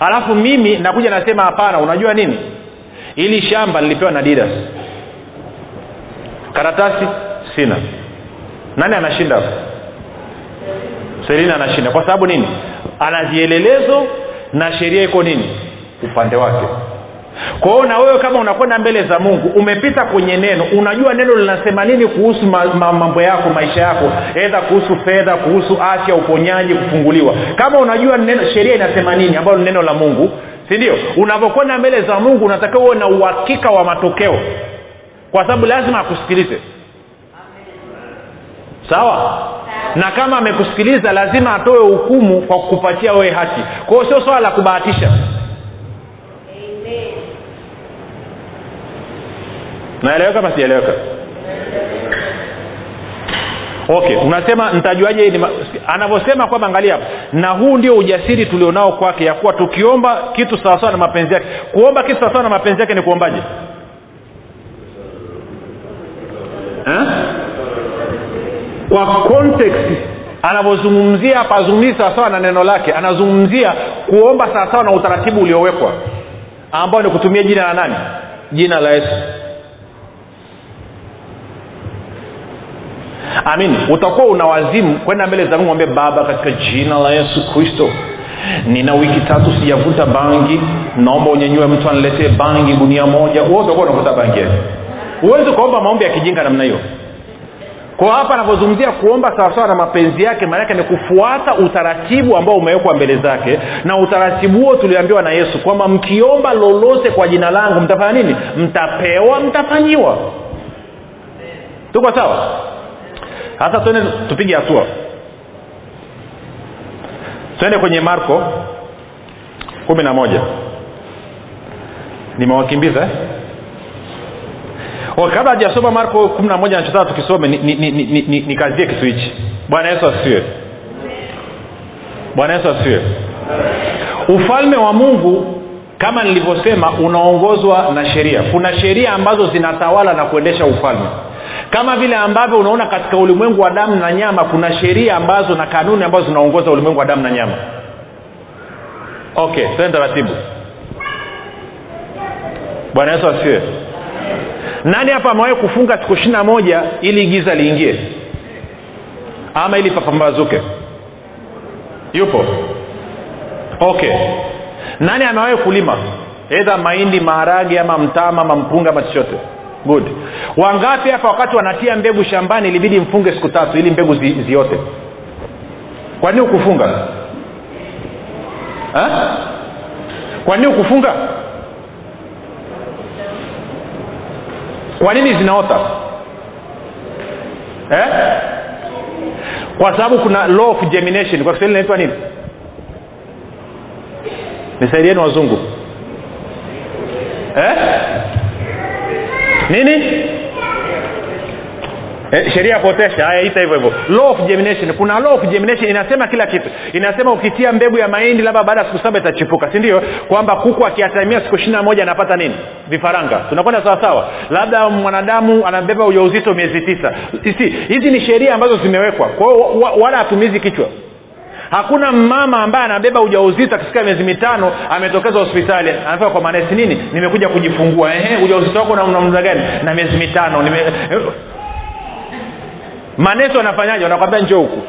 alafu mimi nakuja nasema hapana unajua nini? Ili shamba lilipewa na didas karatasi sina. Nani anashinda hapo? Selina anashinda. Kwa sababu nini? Ana vielelezo na sheria iko nini? Upande wake kwa hiyo na wewe kama unakwenda mbele za mungu umepita kwenye neno unajua neno linasema nini kuhusu ma, ma, mambo yako maisha yako edha kuhusu fedha kuhusu afya uponyaji kufunguliwa. Kama unajua neno sheria inasema nini ambayo ni neno la mungu si ndio? Unavyokwenda mbele za mungu unatakiwa uwe na uhakika wa matokeo. Kwa sababu lazima akusikilize. Sawa? Na kama amekusikiliza lazima atoe hukumu kwa kukupatia wewe haki. Kwa hiyo sio swala la kubahatisha naeleweka ama sijaeleweka okay unasema ntajuaje anavyosema kwamba angalia na huu ndio ujasiri tulionao kwake ya kuwa tukiomba kitu sawasawa na mapenzi yake kuomba kitu sawasawa na mapenzi yake ni kuombaje? Eh? kwa context anavyozungumzia hapa azungumzii sawasawa na neno lake anazungumzia kuomba sawasawa na utaratibu uliowekwa ambao ni kutumia jina la nani? Jina la yesu amin utakuwa una wazimu. Kwenda mbele za mungu mwambie baba katika jina la yesu kristo nina wiki tatu sijavuta bangi. Naomba unyenyue mtu aniletee bangi gunia moja. Huo utakuwa unavuta bangi huwezi ukaomba maombi ya kijinga namna hiyo. Kwa hapa anavyozungumzia kuomba sawasawa na mapenzi yake maanake ni kufuata utaratibu ambao umewekwa mbele zake na utaratibu huo tuliambiwa na yesu kwamba mkiomba lolote kwa jina langu mtafanya nini? Mtapewa mtafanyiwa. Tuko sawa sasa tuende tupige hatua. Twende kwenye marko kumi na moja. Nimewakimbiza eh? kabla hajasoma marko kumi na moja nachotaka tukisome nikazie ni, ni, ni, ni, ni kitu hichi. Bwana yesu asifiwe. Bwana yesu asifiwe. Ufalme wa mungu kama nilivyosema unaongozwa na sheria. Kuna sheria ambazo zinatawala na kuendesha ufalme kama vile ambavyo unaona katika ulimwengu wa damu na nyama kuna sheria ambazo na kanuni ambazo zinaongoza ulimwengu wa damu na nyama. Okay tuende taratibu. Bwana yesu asiwe nani hapa amewahi kufunga siku ishiri na moja ili giza liingie? Ama ili papambazuke? Yupo. Okay. Nani amewahi kulima? Edha mahindi maharage ama mtama ama mpunga ama chochote good. Wangapi hapa wakati wanatia mbegu shambani ilibidi mfunge siku tatu ili mbegu zi, ziote? Kwa nini ukufunga ha? kwa nini ukufunga kwa nini zinaota? Eh? kwa sababu kuna law of germination. Kwa kiswahili inaitwa nini? Nisaidieni wazungu. Eh? Nini? E, sheria ya kuotesha haya ita hivyo hivyo. Law of germination. Kuna law of germination inasema kila kitu. Inasema ukitia mbegu ya mahindi labda baada ya siku saba itachipuka si ndio? Kwamba kuku akiatamia siku ishiri na moja anapata nini? Vifaranga. Tunakwenda sawasawa labda mwanadamu anabeba ujauzito miezi tisa. Hizi ni sheria ambazo zimewekwa. Kwao wala hatumizi kichwa hakuna mama ambaye anabeba ujauzito akifika miezi mitano ametokeza hospitali. Anafika kwa manesi nini? Nimekuja kujifungua. Ehe, ujauzito wako na muda gani? Na miezi mitano. Nime manesi wanafanyaje? Wanakwambia njoo huku.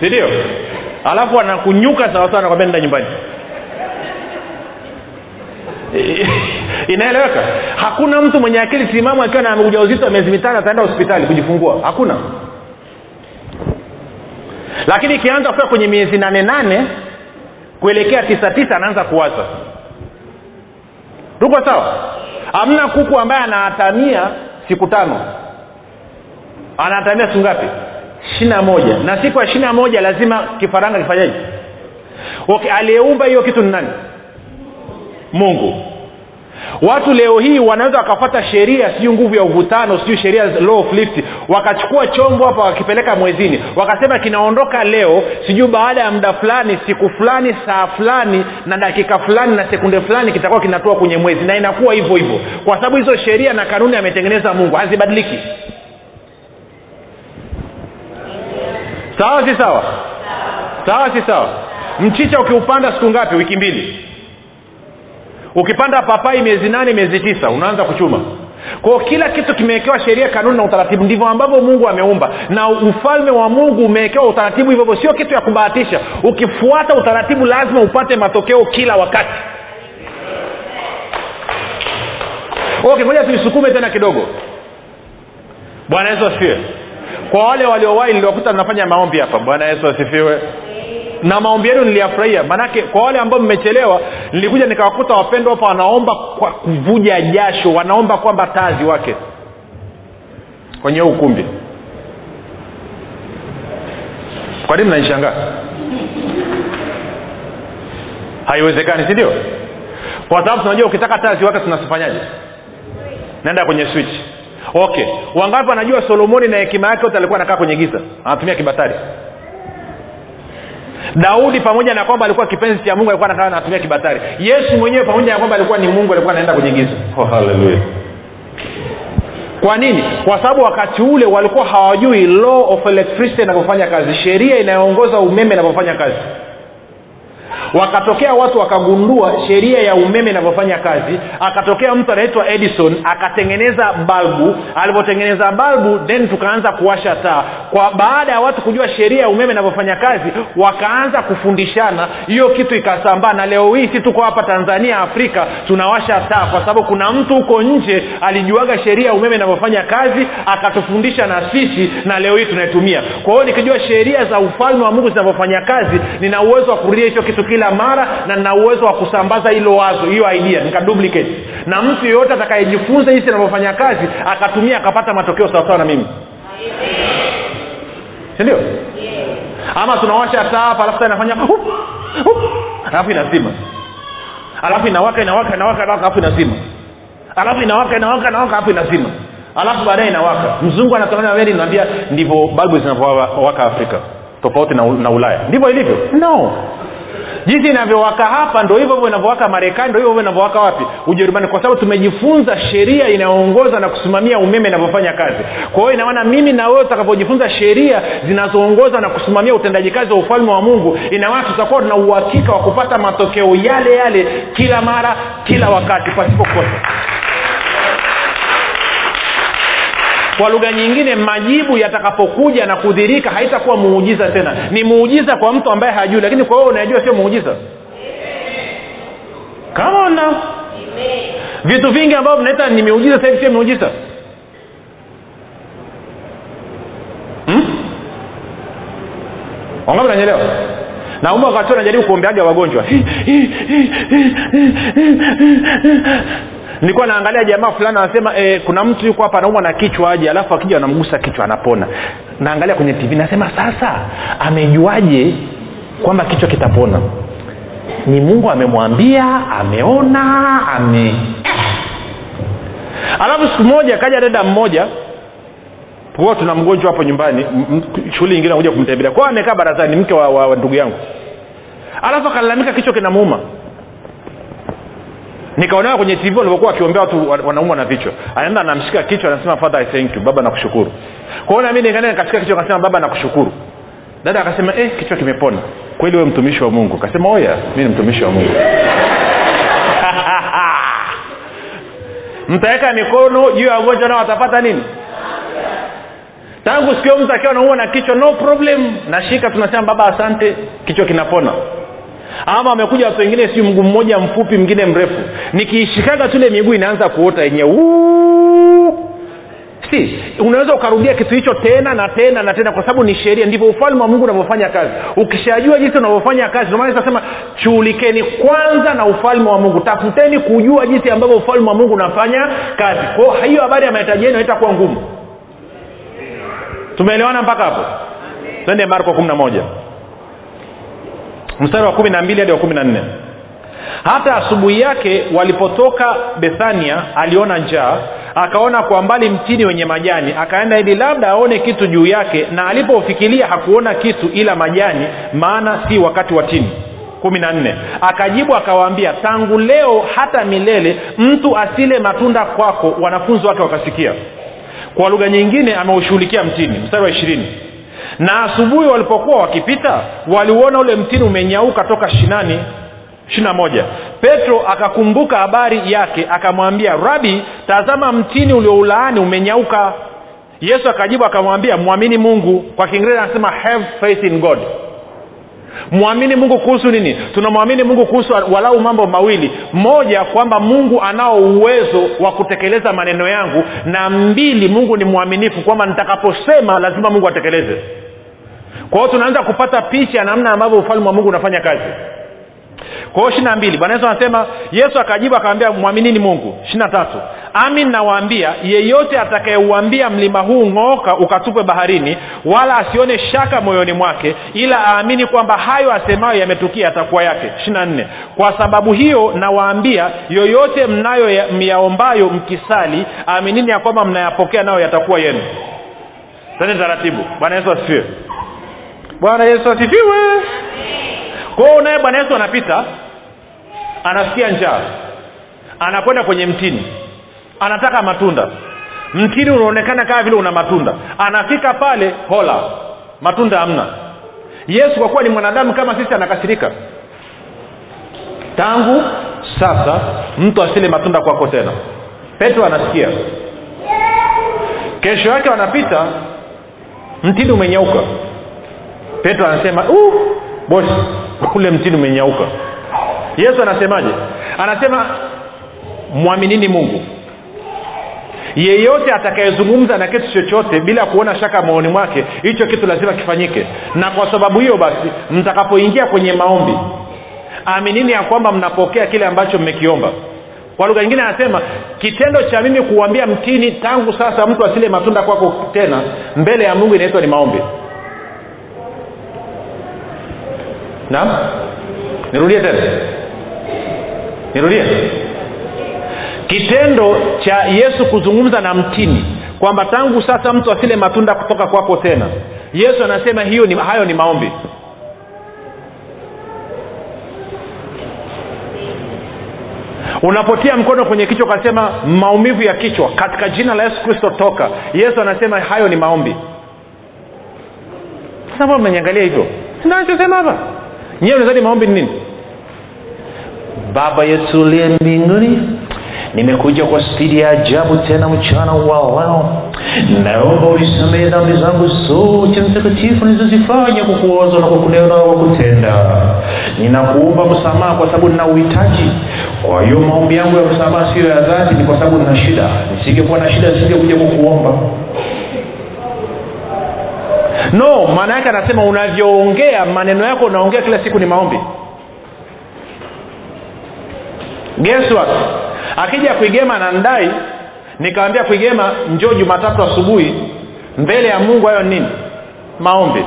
Sindio alafu wanakunyuka sawasawa anakwambia nenda nyumbani. Inaeleweka? Hakuna mtu mwenye akili timamu akiwa na ujauzito wa miezi mitano ataenda hospitali kujifungua. Hakuna lakini ikianza kufika kwenye miezi nane nane kuelekea tisa tisa anaanza kuwaza. Tuko sawa? Hamna kuku ambaye anaatamia siku tano. Anaatamia siku ngapi? Ishirina moja. Na siku ya ishina moja lazima kifaranga kifanyaji okay aliyeumba hiyo kitu ni nani? Mungu watu leo hii wanaweza wakafata sheria sijui nguvu ya uvutano sijui sheria law of lift wakachukua chombo hapa wakipeleka mwezini wakasema kinaondoka leo sijui baada ya muda fulani siku fulani saa fulani na dakika fulani na sekunde fulani kitakuwa kinatoa kwenye mwezi na inakuwa hivyo hivyo. Kwa sababu hizo sheria na kanuni ametengeneza mungu hazibadiliki. Sawa si sawa? Sawa si sawa? Mchicha ukiupanda siku ngapi? Wiki mbili ukipanda papai miezi nane miezi tisa unaanza kuchuma. Kwao kila kitu kimewekewa sheria kanuni na utaratibu. Ndivyo ambavyo mungu ameumba. Na ufalme wa mungu umewekewa utaratibu hivyo sio kitu ya kubahatisha ukifuata utaratibu lazima upate matokeo kila wakati. Okay ngoja tuisukume tena kidogo. Bwana yesu asifiwe. Kwa wale waliowahi niliwakuta mnafanya maombi hapa. Bwana yesu asifiwe na maombi yenu niliyafurahia. Maanake kwa wale ambao mmechelewa nilikuja nikawakuta wapendwa hapa wanaomba kwa kuvuja jasho wanaomba kwamba tazi wake kwenye ukumbi. Kwa nini mnanishangaa? Haiwezekani si ndio? Kwa sababu tunajua ukitaka tazi wake tunasifanyaje naenda kwenye switch. Okay. Wangapi wanajua solomoni na hekima yake yote alikuwa anakaa kwenye giza? Anatumia kibatari daudi pamoja na kwamba alikuwa kipenzi cha mungu alikuwa anakaa anatumia kibatari. Yesu mwenyewe pamoja na kwamba alikuwa ni mungu alikuwa anaenda kwenye giza oh, haleluya kwa nini? Kwa sababu wakati ule walikuwa hawajui law of electricity inavyofanya kazi sheria inayoongoza umeme inavyofanya kazi wakatokea watu wakagundua sheria ya umeme inavyofanya kazi akatokea mtu anaitwa edison akatengeneza balbu. Alivyotengeneza balbu then tukaanza kuwasha taa. Kwa baada ya watu kujua sheria ya umeme inavyofanya kazi wakaanza kufundishana. Hiyo kitu ikasambaa na leo hii si tuko hapa tanzania afrika tunawasha taa kwa sababu kuna mtu huko nje alijuaga sheria ya umeme inavyofanya kazi akatufundisha na sisi na leo hii tunaitumia. Kwa hiyo nikijua sheria za ufalme wa mungu zinavyofanya kazi nina uwezo wa kurudia hicho kitu kila mara na nina uwezo wa kusambaza hilo wazo hiyo idea nikaduplicate na mtu yeyote atakayejifunza jinsi inavyofanya kazi akatumia akapata matokeo sawasawa na mimi. Sindio ama tunawasha taa hapa alafu inafanya alafu inazima. Alafu inawaka inawaka inawaka alafu inazima. Alafu inawaka inawaka inawaka alafu inazima. Alafu baadaye inawaka. Mzungu anatamani meli naambia ndivyo balbu zinavyowaka afrika tofauti na, na ulaya. Ndivyo ilivyo? No jinsi inavyowaka hapa ndo hivyo hivyo inavyowaka marekani ndo hivyo hivyo inavyowaka wapi? Ujerumani kwa sababu tumejifunza sheria inayoongoza na kusimamia umeme inavyofanya kazi. Kwa hiyo inamaana mimi na wewe tutakapojifunza sheria zinazoongoza na kusimamia utendaji kazi wa ufalme wa mungu inamaana tutakuwa tuna uhakika wa kupata matokeo yale yale kila mara kila wakati pasipokosa kwa lugha nyingine majibu yatakapokuja na kudhirika haitakuwa muujiza tena. Ni muujiza kwa mtu ambaye hajui lakini kwa wewe unajua sio muujiza. Kama na vitu vingi ambavyo vinaita ni miujiza sahivi sio miujiza. Hmm? wangapi nanyelewa na umbe wakati najaribu kuombeaga wagonjwa? Nilikuwa naangalia jamaa fulani anasema e, kuna mtu yuko hapa anaumwa na kichwa aje? Alafu akija anamgusa kichwa anapona. Naangalia kwenye tv nasema sasa amejuaje kwamba kichwa kitapona? Ni mungu amemwambia ameona ame. Alafu siku moja kaja dada mmoja huwa tuna mgonjwa hapo nyumbani shughuli nyingine nakuja kumtembelea. Kwao amekaa barazani mke wa, wa, wa ndugu yangu. Alafu akalalamika kichwa kinamuuma. Nikaonea kwenye tv walivyokuwa wakiombea watu wanaumwa na vichwa. Anaenda anamshika kichwa anasema father I thank you. Baba nakushukuru. Kwao nami nikaenda nikashika kichwa akasema baba nakushukuru. Dada akasema eh, kichwa kimepona. Kweli wewe mtumishi wa mungu. Akasema oya mi ni mtumishi wa mungu. Mtaweka mikono juu ya wagonjwa nao watapata nini tangu sikio mtu akiwa naumwa na kichwa no problem. Nashika tunasema baba asante. Kichwa kinapona. Ama amekuja watu wengine si mguu mmoja mfupi mwingine mrefu. Nikiishikaga tule miguu inaanza kuota yenyewe si unaweza ukarudia kitu hicho tena na tena na tena kwa sababu ni sheria. Ndivyo ufalme wa mungu unavyofanya kazi. Ukishajua jinsi unavyofanya kazi ndomana maana shughulikeni kwanza na ufalme wa mungu. Tafuteni kujua jinsi ambavyo ufalme wa mungu unafanya kazi. Kwao hiyo habari ya mahitaji yenu haitakuwa ngumu tumeelewana mpaka hapo? Twende marko kumi na moja. Mstari wa kumi na mbili hadi wa kumi na nne. Hata asubuhi yake walipotoka bethania aliona njaa akaona kwa mbali mtini wenye majani akaenda ili labda aone kitu juu yake na alipofikiria hakuona kitu ila majani maana si wakati wa tini. kumi na nne. Akajibu akawaambia tangu leo hata milele mtu asile matunda kwako. Wanafunzi wake wakasikia kwa lugha nyingine ameushughulikia mtini mstari wa ishirini. Na asubuhi walipokuwa wakipita waliuona ule mtini umenyauka toka shinani ishirina moja. Petro akakumbuka habari yake akamwambia rabi tazama mtini ulioulaani umenyauka. Yesu akajibu akamwambia mwamini mungu. Kwa kiingereza anasema have faith in god mwamini mungu kuhusu nini? Tunamwamini mungu kuhusu walau mambo mawili. Moja kwamba mungu anao uwezo wa kutekeleza maneno yangu na mbili mungu ni mwaminifu kwamba nitakaposema lazima mungu atekeleze. Kwa hiyo tunaanza kupata picha namna ambavyo ufalme wa mungu unafanya kazi kwa hiyo ishiri na mbili bwana yesu anasema yesu akajibu akamwambia mwaminini mungu. Ishiri na tatu amin nawaambia yeyote atakayeuambia mlima huu ng'ooka ukatupwe baharini wala asione shaka moyoni mwake ila aamini kwamba hayo asemayo yametukia atakuwa yake. Ishiri na nne kwa sababu hiyo nawaambia yoyote mnayo ya, myaombayo mkisali aminini ya kwamba mnayapokea nayo yatakuwa yenu. Tende taratibu. Bwana yesu asifiwe. Bwana yesu asifiwe kwao naye bwana yesu anapita anasikia njaa anakwenda kwenye mtini anataka matunda. Mtini unaonekana kama vile una matunda. Anafika pale hola matunda hamna. Yesu kwa kuwa ni mwanadamu kama sisi anakasirika. Tangu sasa mtu asile matunda kwako tena. Petro anasikia. Kesho yake wanapita mtini umenyauka. Petro anasema uh, bosi ule mtini umenyauka. Yesu anasemaje? Anasema mwaminini mungu. Yeyote atakayezungumza na kitu chochote bila kuona shaka maoni mwake hicho kitu lazima kifanyike. Na kwa sababu hiyo basi mtakapoingia kwenye maombi aminini ya kwamba mnapokea kile ambacho mmekiomba. Kwa lugha nyingine anasema kitendo cha mimi kuwambia mtini tangu sasa mtu asile matunda kwako tena mbele ya mungu inaitwa ni maombi naam? Nirudie tena. Nirudie. Kitendo cha yesu kuzungumza na mtini kwamba tangu sasa mtu asile matunda kutoka kwako tena. Yesu anasema hiyo ni, hayo ni maombi. Unapotia mkono kwenye kichwa ukasema maumivu ya kichwa katika jina la yesu kristo toka. Yesu anasema hayo ni maombi. Sasa mmenyangalia hivyo? Sinachosema hapa nyewe unazani maombi ni nini? Baba yesu uliye mbinguni nimekuja kwa spidi ya ajabu tena mchana wa leo. Naomba ulisamehe dhambi zangu zote mtakatifu nilizozifanya kwa kuoza na kwa kunena wa kutenda. Ninakuomba msamaha kwa sababu nina uhitaji. Kwa hiyo maombi yangu ya msamaha siyo ya dhati ni kwa sababu nina shida. Nisingekuwa na shida nisingekuja kukuomba no maana yake anasema unavyoongea maneno yako unaongea kila siku ni maombi. Guess what? Akija kuigema na ndai nikawambia kuigema njoo jumatatu asubuhi mbele ya mungu hayo nini? Maombi.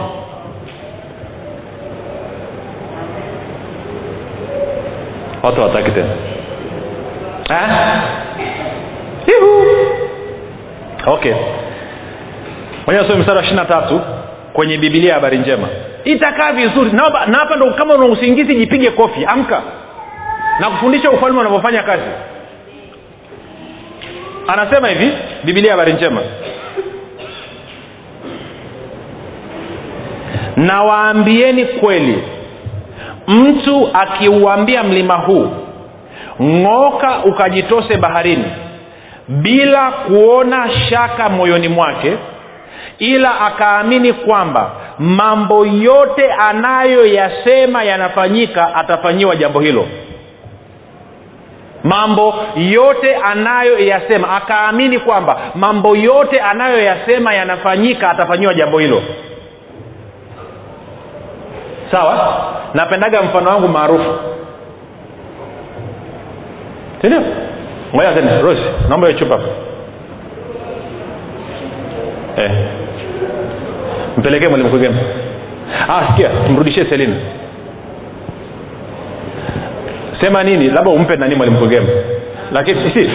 Watu wataki tena. Okay. Moja some mstari wa ishiri na tatu kwenye bibilia habari njema. Itakaa vizuri. Na hapa- ndo kama una usingizi jipige kofi amka. Na kufundisha ufalme unavyofanya kazi. Anasema hivi bibilia habari njema. Na waambieni kweli mtu akiuambia mlima huu ng'oka ukajitose baharini bila kuona shaka moyoni mwake ila akaamini kwamba mambo yote anayoyasema yanafanyika atafanyiwa jambo hilo. Mambo yote anayoyasema akaamini kwamba mambo yote anayoyasema yanafanyika atafanyiwa jambo hilo. Sawa? Napendaga mfano wangu maarufu. Sindio ngoja tena rosi naomba hiyo chupa. Eh. Mpelekee mwalimu kigema ah, sikia mrudishie selina sema nini? Labda umpe nani mwalimu kigema lakini si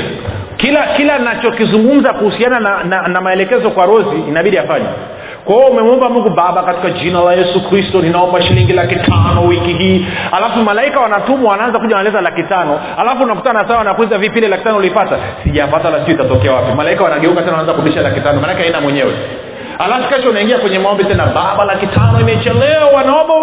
kila kila nachokizungumza kuhusiana na, na, na maelekezo kwa rozi inabidi afanye. Kwa umemwomba mungu baba katika jina la yesu kristo ninaomba shilingi laki tano wiki hii. Alafu malaika wanatumwa wanaanza kuja wanaleta laki tano. Alafu unakutana sawa nakuuliza vipi ile laki tano ulipata sijapata la sijui itatokea wapi. Malaika wanageuka tena wanaanza kurudisha laki tano. Maanake aina mwenyewe alafu kesho unaingia kwenye maombi tena baba laki tano imechelewa naomba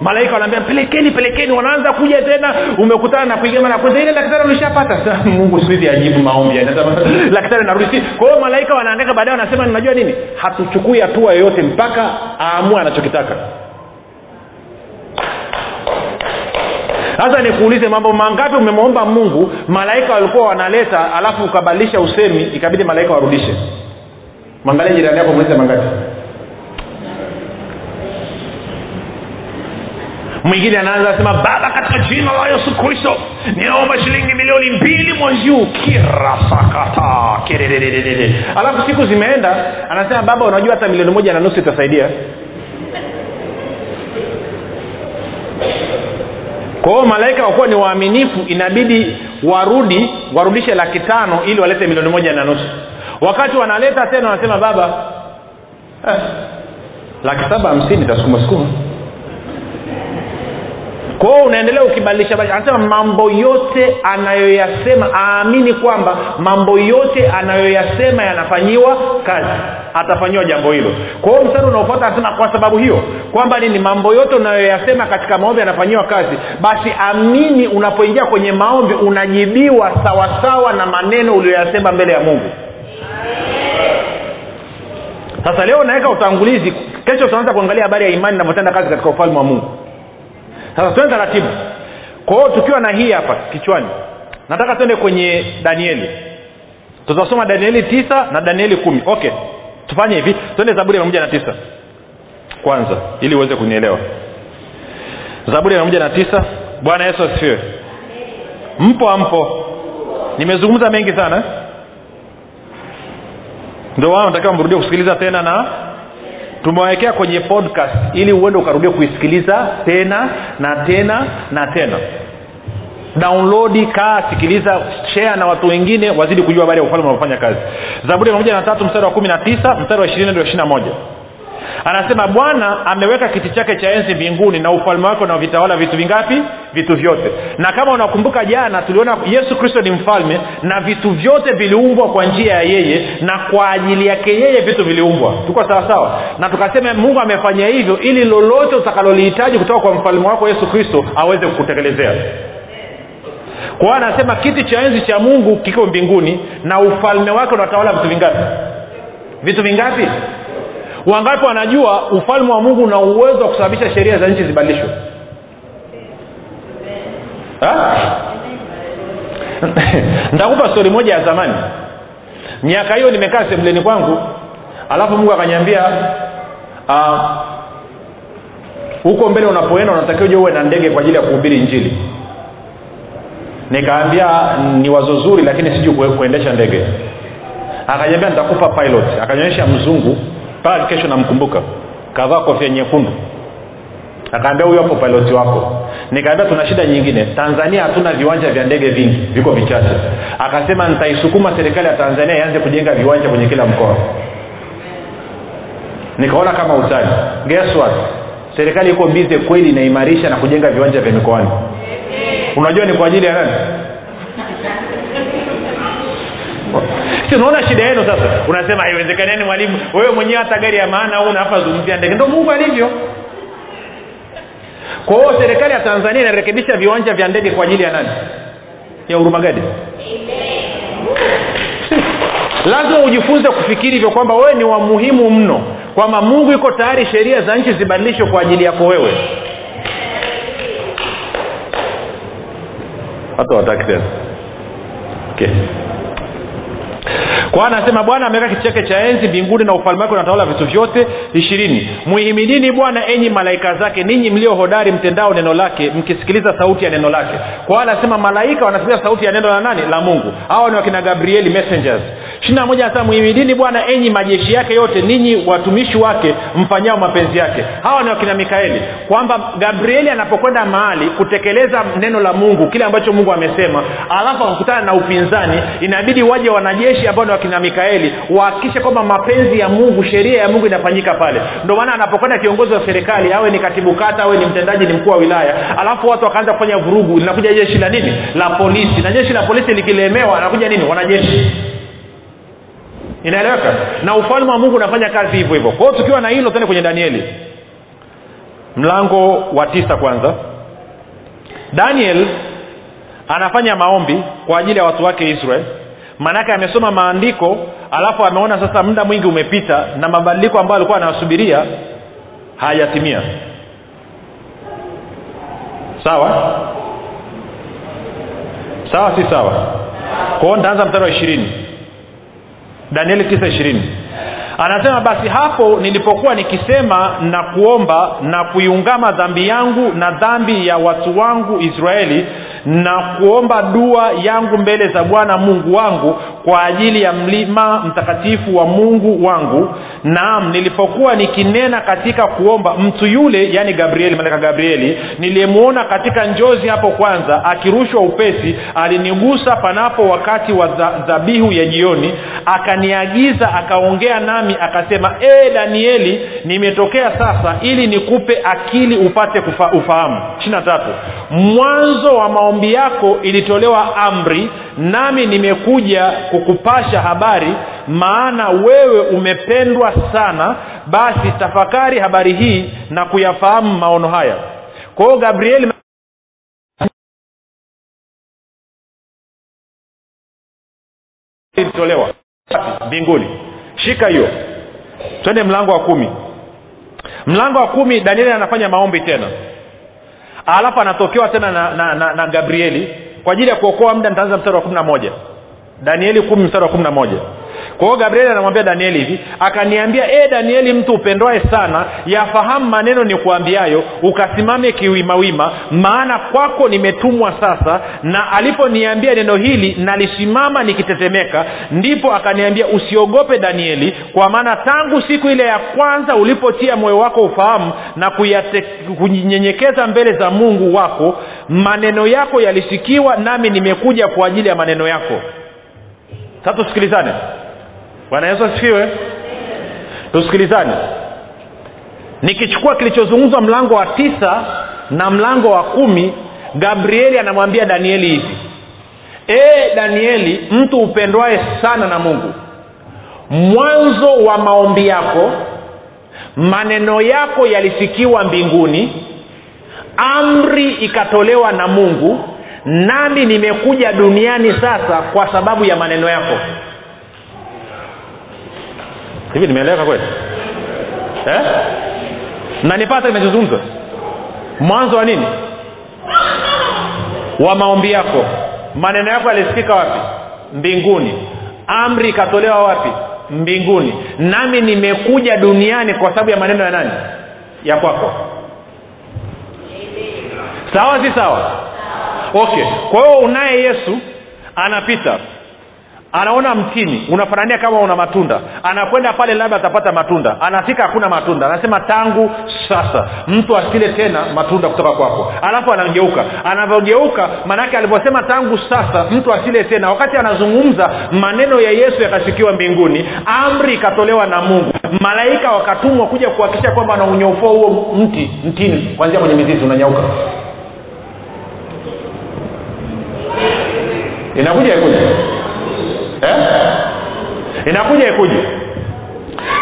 malaika wanaambia pelekeni pelekeni. Wanaanza kuja tena umekutana na kuigema mara kwanza ile laki ulishapata. Mungu siku hizi ajibu maombi laki tano narudi kwa hiyo malaika wanaandika baadaye wanasema ninajua nini? Hatuchukui hatua yoyote mpaka aamue anachokitaka. Sasa nikuulize mambo mangapi umemwomba mungu malaika walikuwa wanaleta alafu ukabadilisha usemi ikabidi malaika warudishe mwangalia jirani yako mweze mangapi mwingine anaanza sema baba katika jina la yesu kristo ninaomba shilingi milioni mbili mwezi huu. Kirasakata kirerererere alafu siku zimeenda anasema baba unajua hata milioni moja na nusu itasaidia. Kwa hiyo malaika wakuwa ni waaminifu inabidi warudi warudishe laki tano ili walete milioni moja na nusu wakati wanaleta tena wanasema baba eh, laki saba hamsini tasukuma sukuma. Kwa unaendelea ukibadilisha anasema mambo yote anayoyasema aamini kwamba mambo yote anayoyasema yanafanyiwa kazi. Atafanyiwa jambo hilo. Kwa hiyo mstari unaofuata anasema kwa sababu hiyo kwamba nini mambo yote unayoyasema katika maombi yanafanyiwa kazi basi amini unapoingia kwenye maombi unajibiwa sawasawa na maneno uliyoyasema mbele ya mungu sasa leo unaweka utangulizi. Kesho tunaanza kuangalia habari ya imani inavyotenda kazi katika ufalme wa mungu. Sasa tuende taratibu. Kwa tukiwa na hii hapa kichwani nataka tuende kwenye danieli. Tutasoma danieli tisa na danieli kumi. Okay tufanye hivi. Tuende zaburi ya mia moja na tisa. Kwanza ili uweze kunielewa. Zaburi ya mia moja na tisa. Bwana yesu asifiwe. Mpo ampo. Nimezungumza mengi sana ndio wao natakiwa mrudie kusikiliza tena na tumewawekea kwenye podcast ili uende ukarudia kuisikiliza tena na tena na tena. Download kaa sikiliza share na watu wengine wazidi kujua habari ya ufalme unaofanya kazi. Zaburi ya moja na tatu mstari wa kumi na tisa mstari wa ishirini hadi ishiri na moja anasema bwana ameweka kiti chake cha enzi mbinguni na ufalme wake unaovitawala vitu vingapi? Vitu vyote. Na kama unakumbuka jana tuliona yesu kristo ni mfalme na vitu vyote viliumbwa kwa njia ya yeye na kwa ajili yake yeye vitu viliumbwa. Tuko sawasawa na tukasema mungu amefanya hivyo ili lolote utakalolihitaji kutoka kwa mfalme wako yesu kristo aweze kukutekelezea. Kwa hiyo anasema kiti cha enzi cha mungu kiko mbinguni na ufalme wake unatawala vitu vingapi? Vitu vingapi wangapi wanajua ufalme wa mungu una uwezo wa kusababisha sheria za nchi zibadilishwe? Nitakupa stori moja ya zamani. Miaka hiyo nimekaa sebuleni kwangu alafu mungu akanyambia huko uh, mbele unapoenda unatakiwa uje uwe na ndege kwa ajili ya kuhubiri njili nikaambia ni wazo zuri lakini sijui kuendesha ndege. Akanyambia nitakupa pilot. Akanyonyesha mzungu mpaka kesho namkumbuka. Kavaa kofia nyekundu. Akaambia huyo hapo paloti wako. Nikaambia tuna shida nyingine. Tanzania hatuna viwanja vya ndege vingi. Viko vichache. Akasema nitaisukuma serikali ya tanzania ianze kujenga viwanja kwenye kila mkoa. Nikaona kama utani guess what? Serikali iko bize kweli inaimarisha na kujenga viwanja vya mikoani. Unajua ni kwa ajili ya nani si unaona shida yenu sasa unasema haiwezekaniani mwalimu wewe mwenyewe hata gari ya maana una hapa zungumzia ndege. Ndo mungu alivyo. Kwa hiyo serikali ya tanzania inarekebisha viwanja vya ndege kwa ajili ya nani? Ya hurumagadi lazima ujifunze kufikiri hivyo kwamba wewe ni wa muhimu mno kwamba mungu iko tayari sheria za nchi zibadilishwe kwa ajili yako wewe. Hata wataki tena. Okay kwa anasema bwana ameweka kiti chake cha enzi mbinguni na ufalme wake unatawala vitu vyote ishirini. Muhimidini bwana enyi malaika zake ninyi mlio hodari mtendao neno lake mkisikiliza sauti ya neno lake. Kwa anasema malaika wanasikiliza sauti ya neno la nani? La mungu. Hawa ni wakina gabrieli messengers ishiri moja anasema muhimidini bwana enyi majeshi yake yote ninyi watumishi wake mfanyao mapenzi yake. Hawa ni wakina mikaeli kwamba gabrieli anapokwenda mahali kutekeleza neno la mungu kile ambacho mungu amesema alafu akakutana na upinzani inabidi waje wanajeshi ambao ni wakina mikaeli wahakikishe kwamba mapenzi ya mungu sheria ya mungu inafanyika pale. Ndio maana anapokwenda kiongozi wa serikali awe ni katibu kata awe ni mtendaji ni mkuu wa wilaya alafu watu wakaanza kufanya vurugu linakuja jeshi la nini? La polisi. Na jeshi la polisi likilemewa anakuja nini? Wanajeshi inaeleweka na ufalme wa mungu unafanya kazi hivyo hivyo. Kwao tukiwa na hilo tende kwenye danieli. Mlango wa tisa kwanza. Daniel anafanya maombi kwa ajili ya watu wake israel. Maanake amesoma maandiko alafu ameona sasa muda mwingi umepita na mabadiliko ambayo alikuwa anawasubiria hayajatimia. Sawa? Sawa si sawa? Kwao nitaanza mstari wa ishirini danieli 9 ishirini. Anasema basi hapo nilipokuwa nikisema na kuomba na kuiungama dhambi yangu na dhambi ya watu wangu israeli na kuomba dua yangu mbele za bwana mungu wangu kwa ajili ya mlima mtakatifu wa mungu wangu. Naam nilipokuwa nikinena katika kuomba mtu yule yaani gabrieli malaika gabrieli niliyemwona katika njozi hapo kwanza akirushwa upesi alinigusa panapo wakati wa dhabihu ya jioni akaniagiza akaongea nami akasema ee danieli nimetokea sasa ili nikupe akili upate kufa, ufahamu. Ishiri tatu. Mwanzo wa maombi yako ilitolewa amri nami nimekuja kukupasha habari maana wewe umependwa sana. Basi tafakari habari hii na kuyafahamu maono haya. Kwa hiyo ilitolewa. Mbinguni. Shika hiyo. Twende mlango wa kumi. Mlango wa kumi danieli anafanya maombi tena alafu anatokewa tena na, na, na, na gabrieli kwa ajili ya kuokoa muda nitaanza mstari wa kumi na moja. Danieli kumi mstari wa kumi na moja kwa hiyo gabrieli anamwambia danieli hivi akaniambia e danieli mtu upendwae sana yafahamu maneno ni kuambiayo ukasimame kiwimawima maana kwako nimetumwa sasa na aliponiambia neno hili nalisimama nikitetemeka. Ndipo akaniambia usiogope danieli kwa maana tangu siku ile ya kwanza ulipotia moyo wako ufahamu na kunyenyekeza mbele za mungu wako maneno yako yalisikiwa nami nimekuja kwa ajili ya maneno yako. Sasa tusikilizane bwana yesu asifiwe. Tusikilizane nikichukua kilichozungumzwa mlango wa tisa na mlango wa kumi gabrieli anamwambia danieli hivi. E danieli mtu upendwaye sana na mungu mwanzo wa maombi yako maneno yako yalisikiwa mbinguni amri ikatolewa na mungu nami nimekuja duniani sasa kwa sababu ya maneno yako hivi nimeeleweka kweli? Eh? nanipata kinachozungumza? Mwanzo wa nini? Wa maombi yako. Maneno yako yalisikika wapi? Mbinguni. Amri ikatolewa wapi? Mbinguni. Nami nimekuja duniani kwa sababu ya maneno ya nani? Ya kwako. Sawa si sawa. Okay. Kwa hiyo unaye yesu anapita anaona mtini unafanania kama una matunda. Anakwenda pale labda atapata matunda. Anafika hakuna matunda. Anasema tangu sasa mtu asile tena matunda kutoka kwako. Alafu anageuka. Anavyogeuka maanake alivyosema tangu sasa mtu asile tena. Wakati anazungumza maneno ya yesu yakasikiwa mbinguni. Amri ikatolewa na mungu. Malaika wakatumwa kuja kuhakikisha kwamba anaunyofoa huo mti mtini kwanzia kwenye mizizi unanyauka. Inakuja ikuja eh? inakuja ikuja.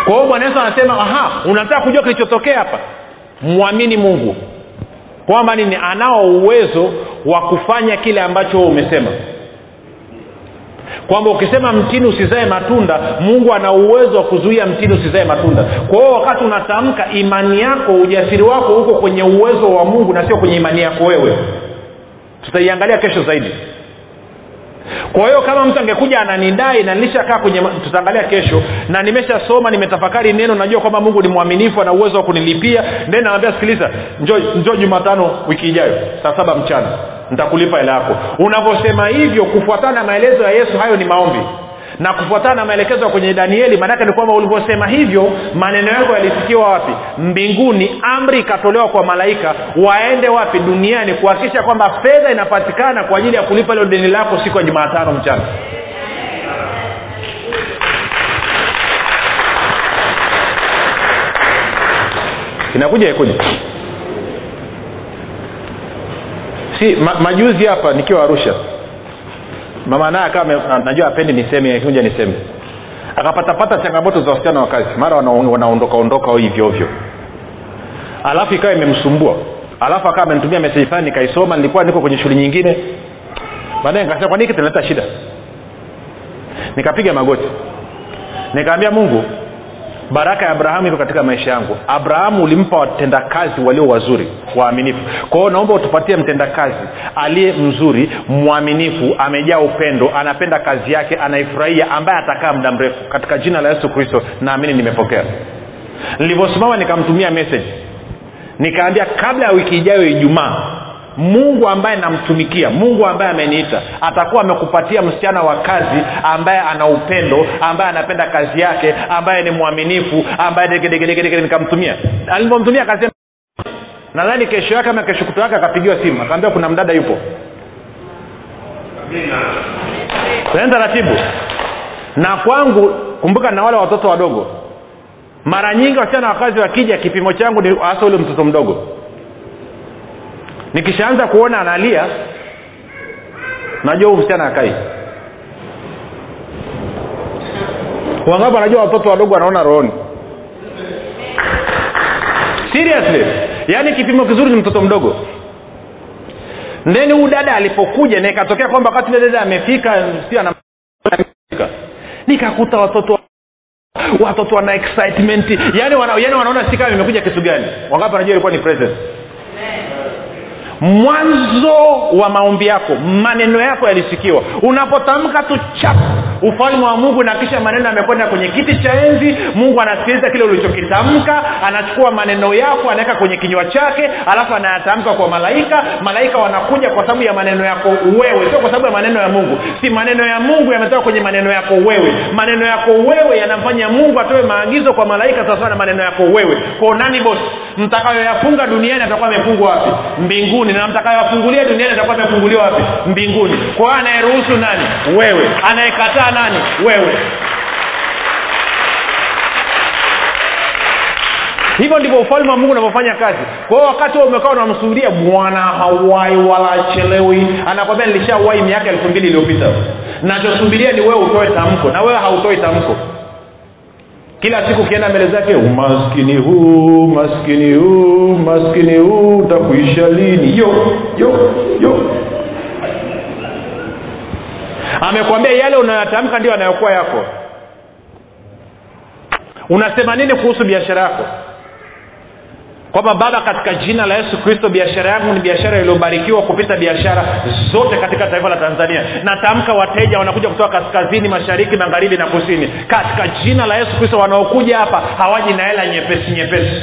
Kwa hiyo bwana yesu anasema aha unataka kujua kilichotokea hapa? Mwamini mungu kwamba nini? Anao uwezo wa kufanya kile ambacho umesema. Kwamba ukisema mtini usizae matunda mungu ana uwezo wa kuzuia mtini usizae matunda. Kwa hiyo wakati unatamka imani yako ujasiri wako huko kwenye uwezo wa mungu na sio kwenye imani yako wewe. Tutaiangalia kesho zaidi kwa hiyo kama mtu angekuja ananidai na nilishakaa kwenye tutaangalia kesho na nimeshasoma nimetafakari neno najua kwamba mungu ni mwaminifu ana uwezo wa kunilipia then nawambia sikiliza njo jumatano wiki ijayo saa saba mchana nitakulipa hela yako. Unavyosema hivyo kufuatana na maelezo ya yesu hayo ni maombi na kufuatana na maelekezo kwenye danieli maanake ni kwamba ulivyosema hivyo maneno yako yalifikiwa wapi? Mbinguni. Amri ikatolewa kwa malaika waende wapi? Duniani kuhakikisha kwamba fedha inapatikana kwa ajili ya kulipa hilo deni lako siku ya jumaatano mchana. Inakuja ikuja si ma, majuzi hapa nikiwa arusha mama naye akawa najua apendi niseme kuja niseme. Akapatapata changamoto za wasichana wa kazi. Mara wanaondoka ondoka hivyo ovyo. Alafu ikawa imemsumbua. Alafu akawa amenitumia meseji fulani nikaisoma nilikuwa niko kwenye shughuli nyingine. Baadaye nikasema kwa nini kitaleta shida? Nikapiga magoti. Nikaambia mungu baraka ya abrahamu iko katika maisha yangu. Abrahamu ulimpa watendakazi walio wazuri waaminifu. Kwa hiyo naomba utupatie mtendakazi aliye mzuri mwaminifu amejaa upendo anapenda kazi yake anaifurahia ambaye atakaa muda mrefu. Katika jina la yesu kristo naamini nimepokea. Nilivyosimama nikamtumia message nikaambia kabla ya wiki ijayo ijumaa mungu ambaye namtumikia mungu ambaye ameniita atakuwa amekupatia msichana wa kazi ambaye ana upendo ambaye anapenda kazi yake ambaye ni mwaminifu ambaye degedegedegede nikamtumia. Alivyomtumia akasema nadhani kesho yake ama kesho kuto yake akapigiwa simu. Akaambia kuna mdada yupo. Tunaenda taratibu. Na kwangu kumbuka na wale watoto wadogo. Mara nyingi wasichana wa kazi wakija kipimo changu ni hasa ule mtoto mdogo nikishaanza kuona analia najua huu msichana akai wangapi wanajua watoto wadogo wanaona rohoni? Seriously? Yaani kipimo kizuri ni mtoto mdogo. Ndeni huu dada alipokuja na ikatokea kwamba wakati ule dada amefika si nikakuta watoto watoto wana excitement. Yani, wana, yani wanaona si kama imekuja kitu gani. Wangapi wanajua ilikuwa ni present mwanzo wa maombi yako maneno yako yalisikiwa. Unapotamka tu chap ufalme wa mungu na kisha maneno yamekwenda kwenye kiti cha enzi mungu anasikiliza kile ulichokitamka anachukua maneno yako anaweka kwenye kinywa chake alafu anayatamka kwa malaika. Malaika wanakuja kwa sababu ya maneno yako wewe sio kwa sababu ya maneno ya mungu. Si maneno ya mungu yametoka kwenye maneno yako wewe. Maneno yako wewe yanamfanya mungu atoe maagizo kwa malaika sawasawa na maneno yako wewe. Ko nani bosi mtakayoyafunga duniani atakuwa amefungwa wapi? Mbinguni na mtakayowafungulia duniani atakuwa amefunguliwa wapi? Mbinguni. Kwa hiyo anayeruhusu nani? Wewe. Anayekataa nani? Wewe. Hivyo ndivyo ufalme wa mungu unavyofanya kazi. Kwa hiyo wakati huo umekaa unamsubiria bwana hawai wala achelewi anakwambia nilishawahi miaka elfu mbili iliyopita. Nachosubiria ni wewe utoe tamko. Na wewe hautoi tamko kila siku ukienda mbele zake umaskini huu maskini huu maskini huu utakuisha lini? Yo yo yo. Amekwambia yale unayotamka ndio anayokuwa yako. Unasema nini kuhusu biashara yako kwamba baba katika jina la yesu kristo biashara yangu ni biashara iliyobarikiwa kupita biashara zote katika taifa la tanzania. Natamka wateja wanakuja kutoka kaskazini mashariki magharibi na kusini. Katika jina la yesu kristo wanaokuja hapa hawaji na hela nyepesi nyepesi.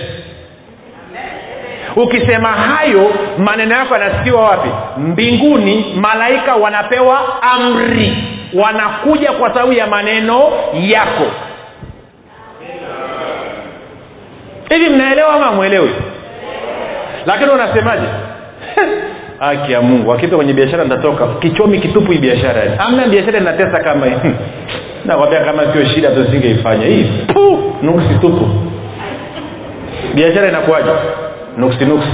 Ukisema hayo maneno yako yanasikiwa wapi? Mbinguni malaika wanapewa amri. Wanakuja kwa sababu ya maneno yako hivi mnaelewa ama mwelewi lakini unasemaje? Haki ya mungu. Akita kwenye biashara nitatoka kichomi kitupu hii biashara amna biashara inatesa kama hii. Nakwambia kama sio shida tusingeifanya hii nuksi tupu. Biashara inakuwaje? Nuksi nuksi.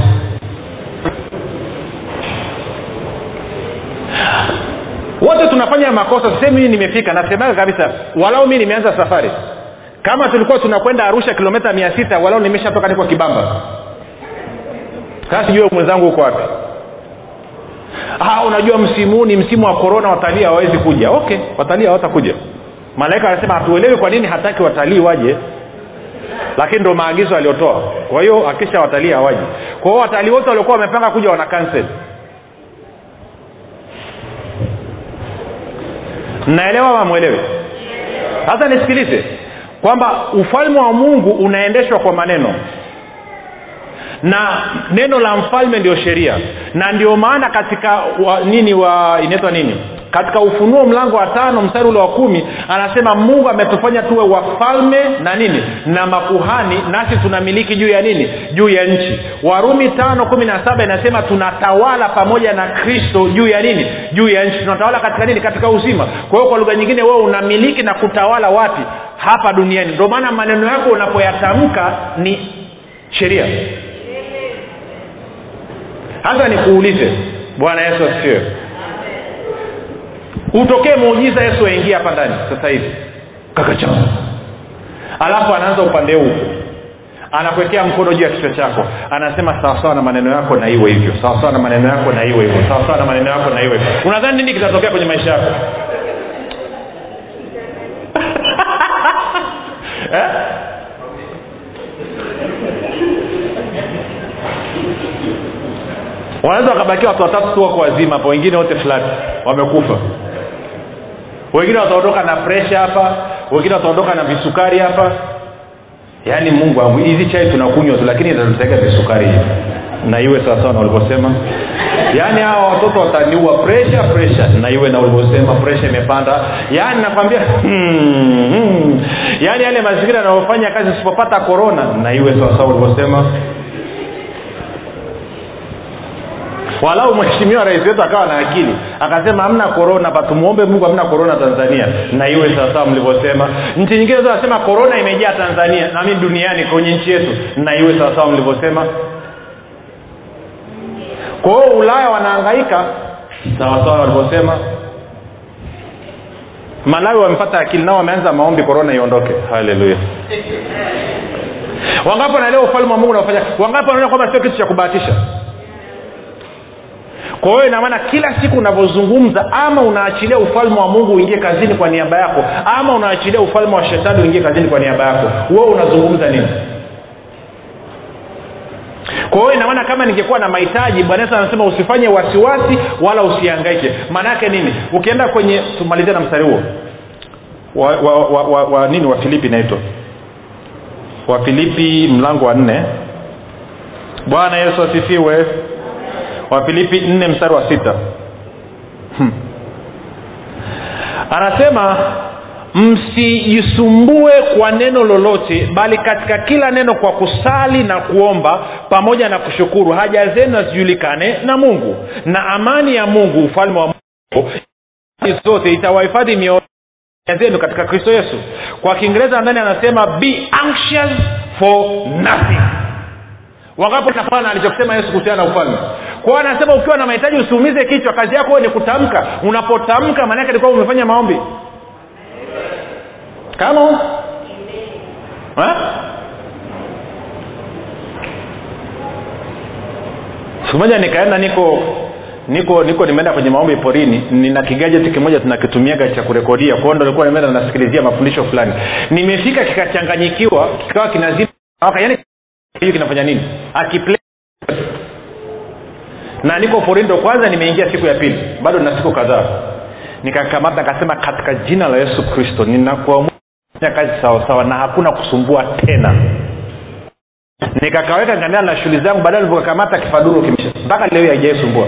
Wote tunafanya makosa. Sehemu hii nimefika. Nasemaga kabisa walau mi nimeanza safari kama tulikuwa tunakwenda arusha kilomita mia sita walau nimeshatoka niko kibamba. Sasa sijue mwenzangu huko wapi. Ah, unajua msimu huu ni msimu wa korona watalii hawawezi kuja. Okay watalii hawatakuja. Malaika anasema hatuelewi kwa nini hataki watalii waje. Lakini ndo maagizo aliyotoa. Kwa hiyo akisha watalii hawaji. Kwa hiyo watalii wote waliokuwa wamepanga kuja wana cancel. Mnaelewa ama mwelewe sasa nisikilize kwamba ufalme wa mungu unaendeshwa kwa maneno. Na neno la mfalme ndio sheria. Na ndio maana katika wa, nini wa inaitwa nini? Katika ufunuo mlango wa tano mstari ule wa kumi anasema mungu ametufanya tuwe wafalme na nini? Na makuhani nasi tunamiliki juu ya nini? Juu ya nchi. Warumi tano kumi na saba inasema tunatawala pamoja na kristo juu ya nini? Juu ya nchi. Tunatawala katika nini? Katika uzima. Kwa hiyo kwa lugha nyingine wewe unamiliki na kutawala wapi hapa duniani. Ndio maana maneno yako unapoyatamka ni sheria. Hasa nikuulize. Bwana yesu asifiwe. Utokee muujiza yesu aingia hapa ndani sasa hivi. Kakacha alafu anaanza upande huu. Anakuwekea mkono juu ya kichwa chako. Anasema sawasawa na maneno yako na iwe hivyo. Sawasawa na maneno yako na iwe hivyo. Sawasawa na maneno yako na iwe hivyo. Unadhani nini kitatokea kwenye maisha yako eh? wanaweza wakabakia watu watatu tu wako wazima hapo wengine wote flat. Wamekufa. Wengine wataondoka na presha hapa wengine wataondoka na visukari hapa. Yaani mungu hizi chai tunakunywa tu lakini itatusaidia visukari. Na iwe sawasawa na ulivyosema yaani hawa watoto wataniua. Presha presha na iwe na ulivyosema presha imepanda. Yaani nakwambia hmm, hmm. yaani yale mazingira yanayofanya kazi usipopata korona na iwe sawasawa ulivyosema. Walau mheshimiwa rais wetu akawa na akili akasema hamna korona pa tumuombe mungu hamna korona tanzania. Na iwe sawasawa mlivyosema. Nchi nyingine zinasema korona imejaa tanzania nami duniani kwenye nchi yetu. Na iwe sawasawa mlivyosema kwa hiyo ulaya wanaangaika sawasawa walivyosema. Malawi wamepata akili nao wameanza maombi korona iondoke. Haleluya. Wangapi wanaelewa ufalme wa mungu unaofanya? Wangapi wanaona kwamba sio kitu cha kubahatisha? Kwa hiyo inamaana kila siku unavyozungumza ama unaachilia ufalme wa mungu uingie kazini kwa niaba yako ama unaachilia ufalme wa shetani uingie kazini kwa niaba yako wewe unazungumza nini kwa hiyo inamaana kama ningekuwa na mahitaji bwana yesu anasema usifanye wasiwasi wala usiangaike maana yake nini? Ukienda kwenye tumalizia na mstari huo. Wa, wa, wa, wa, wa nini? Wafilipi inaitwa. Wafilipi mlango wa nne. Bwana yesu asifiwe. Wafilipi nne mstari wa sita. Hmm. anasema msijisumbue kwa neno lolote bali katika kila neno kwa kusali na kuomba pamoja na kushukuru. Haja zenu hazijulikane na mungu na amani ya mungu ufalme wa mungu zote itawahifadhi mioyo zenu katika kristo yesu. Kwa kiingereza ndani anasema be anxious for nothing. Wangapo nafana alichokisema yesu kuhusiana na ufalme? Kwao anasema ukiwa na mahitaji usiumize kichwa kazi yako ni kutamka. Unapotamka maanaake alikuwa umefanya maombi kama? Siku moja nikaenda niko niko niko nimeenda kwenye maombi porini. Nina kigajeti kimoja tunakitumiaga cha kurekodia. Kwao ndo nilikuwa nimeenda nasikilizia mafundisho fulani. Nimefika kikachanganyikiwa kikawa kinazima yani hiyo kinafanya nini? Akiple na niko porindo kwanza nimeingia siku ya pili. Bado na siku kadhaa. Nikakamata akasema katika jina la yesu kristo ninakuamua kazi sawasawa na hakuna kusumbua tena. Nikakaweka nikaendelea na shughuli zangu baadaye nilivyokamata kifaduro kimesha mpaka leo haijaisumbua.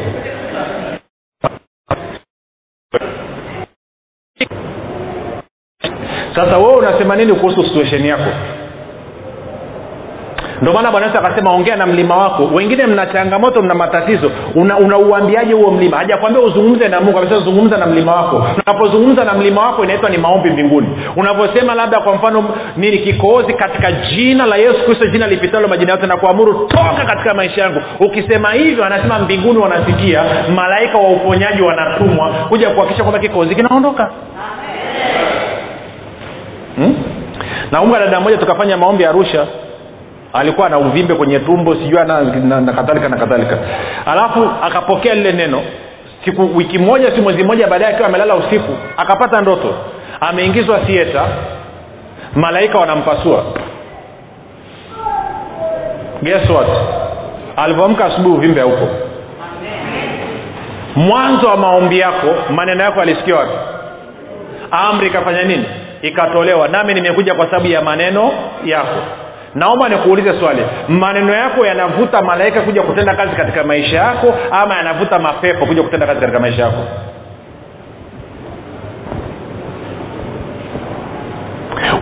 Sasa wewe unasema nini kuhusu situation yako ndio maana bwana yesu akasema ongea na mlima wako. Wengine mna changamoto mna matatizo. Unauambiaje una huo mlima? Hajakwambia uzungumze na mungu amesema zungumza na mlima wako. Unapozungumza na mlima wako inaitwa ni maombi mbinguni. Unavyosema labda kwa mfano nini kikohozi katika jina la yesu kristo jina lipitalo majina yote na kuamuru toka katika maisha yangu. Ukisema hivyo anasema mbinguni wanasikia malaika wa uponyaji wanatumwa kuja kuhakikisha kwamba kikohozi kinaondoka. Hmm? nakumbuka dada moja tukafanya maombi arusha alikuwa na uvimbe kwenye tumbo sijui na, na, na kadhalika na kadhalika. Alafu akapokea lile neno. Siku wiki moja si mwezi mmoja baadaye akiwa amelala usiku akapata ndoto. Ameingizwa sieta malaika wanampasua. Guess what? Alivyoamka asubuhi uvimbe haupo. Mwanzo wa maombi yako maneno yako alisikia wapi? Amri ikafanya nini? Ikatolewa. Nami nimekuja kwa sababu ya maneno yako naomba nikuulize swali. Maneno yako yanavuta malaika kuja kutenda kazi katika maisha yako ama yanavuta mapepo kuja kutenda kazi katika maisha yako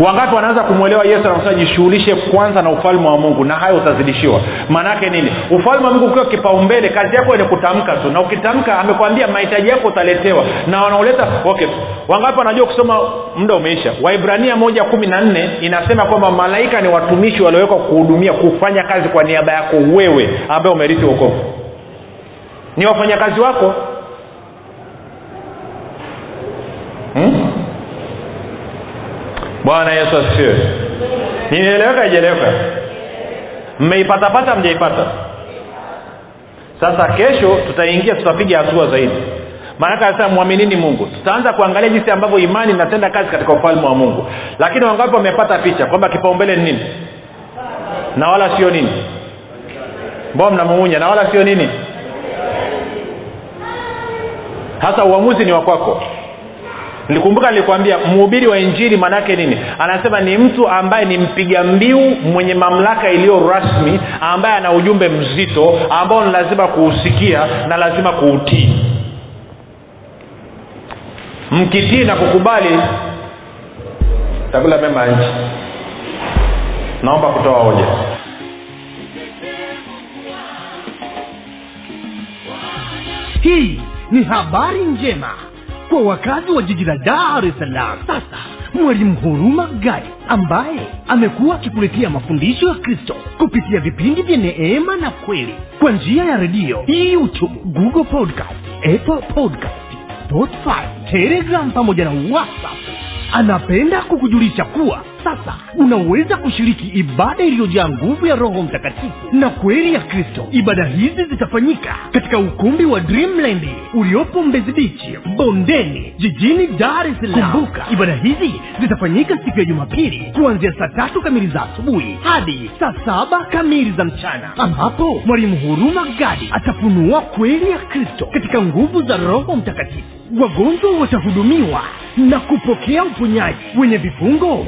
wangapi wanaanza kumwelewa yesu anasema jishughulishe kwanza na ufalme wa mungu na hayo utazidishiwa. Maanaake nini? Ufalme wa mungu ukiwa kipaumbele kazi yako ni kutamka tu. Na ukitamka amekwambia mahitaji yako utaletewa. Na wanaoleta okay. Wangapi wanajua kusoma muda umeisha. Waibrania moja kumi na nne inasema kwamba malaika ni watumishi waliowekwa kuhudumia kufanya kazi kwa niaba yako wewe ambaye umerithi wokovu. Ni wafanyakazi wako hmm? Bwana yesu asifiwe. Nimeeleweka ijeleweka mmeipatapata mjaipata? Sasa kesho tutaingia tutapiga hatua zaidi. Maanake anasema mwaminini mungu. Tutaanza kuangalia jinsi ambavyo imani inatenda kazi katika ufalme wa mungu. Lakini wangapi wamepata picha kwamba kipaumbele ni nini? Na wala sio nini? Mbao mnamumunya na wala sio nini? Hasa uamuzi ni wakwako nilikumbuka nilikwambia mhubiri wa injili maanaake nini? Anasema ni mtu ambaye ni mpiga mbiu mwenye mamlaka iliyo rasmi ambaye ana ujumbe mzito ambao ni lazima kuusikia na lazima kuutii. Mkitii na kukubali takula mema ya nchi naomba kutoa hoja. Hii ni habari njema kwa wakazi wa jiji la dar es salaam sasa mwalimu huruma gadi ambaye amekuwa akikuletea mafundisho ya kristo kupitia vipindi vya neema na kweli kwa njia ya redio youtube google podcast apple podcast spotify telegram pamoja na whatsapp. Anapenda kukujulisha kuwa sasa unaweza kushiriki ibada iliyojaa nguvu ya roho mtakatifu na kweli ya kristo. Ibada hizi zitafanyika katika ukumbi wa dreamland uliopo mbezi bichi bondeni jijini dar es salaam. Kumbuka ibada hizi zitafanyika siku ya jumapili kuanzia saa tatu kamili za asubuhi hadi saa saba kamili za mchana ambapo mwalimu huruma gadi atafunua kweli ya kristo katika nguvu za roho mtakatifu. Wagonjwa watahudumiwa na kupokea uponyaji. Wenye vifungo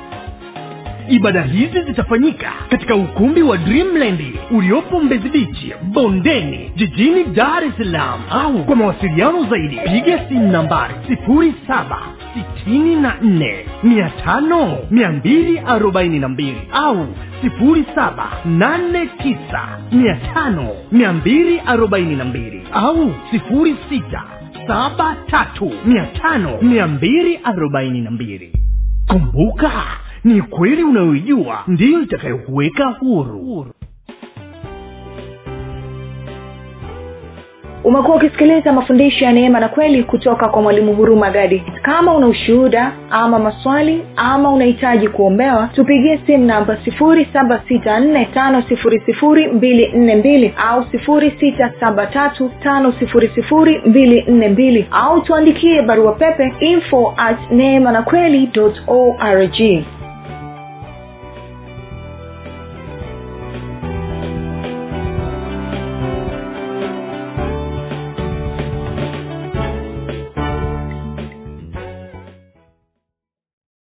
ibada hizi zitafanyika katika ukumbi wa dreamland uliopo mbezi bichi bondeni jijini dar es salaam. Au kwa mawasiliano zaidi piga simu nambari sifuri saba sitini na nne mia tano mia mbili arobaini na mbili au sifuri saba nane tisa mia tano mia mbili arobaini na mbili au sifuri sita saba tatu mia tano mia mbili arobaini na mbili. Kumbuka ni kweli unayoijua ndiyo itakayokuweka huru. Umekuwa ukisikiliza mafundisho ya neema na kweli kutoka kwa mwalimu huruma gadi. Kama una ushuhuda ama maswali ama unahitaji kuombewa tupigie simu namba 7645242 au 6735242 au tuandikie barua pepe info at neema na kweli org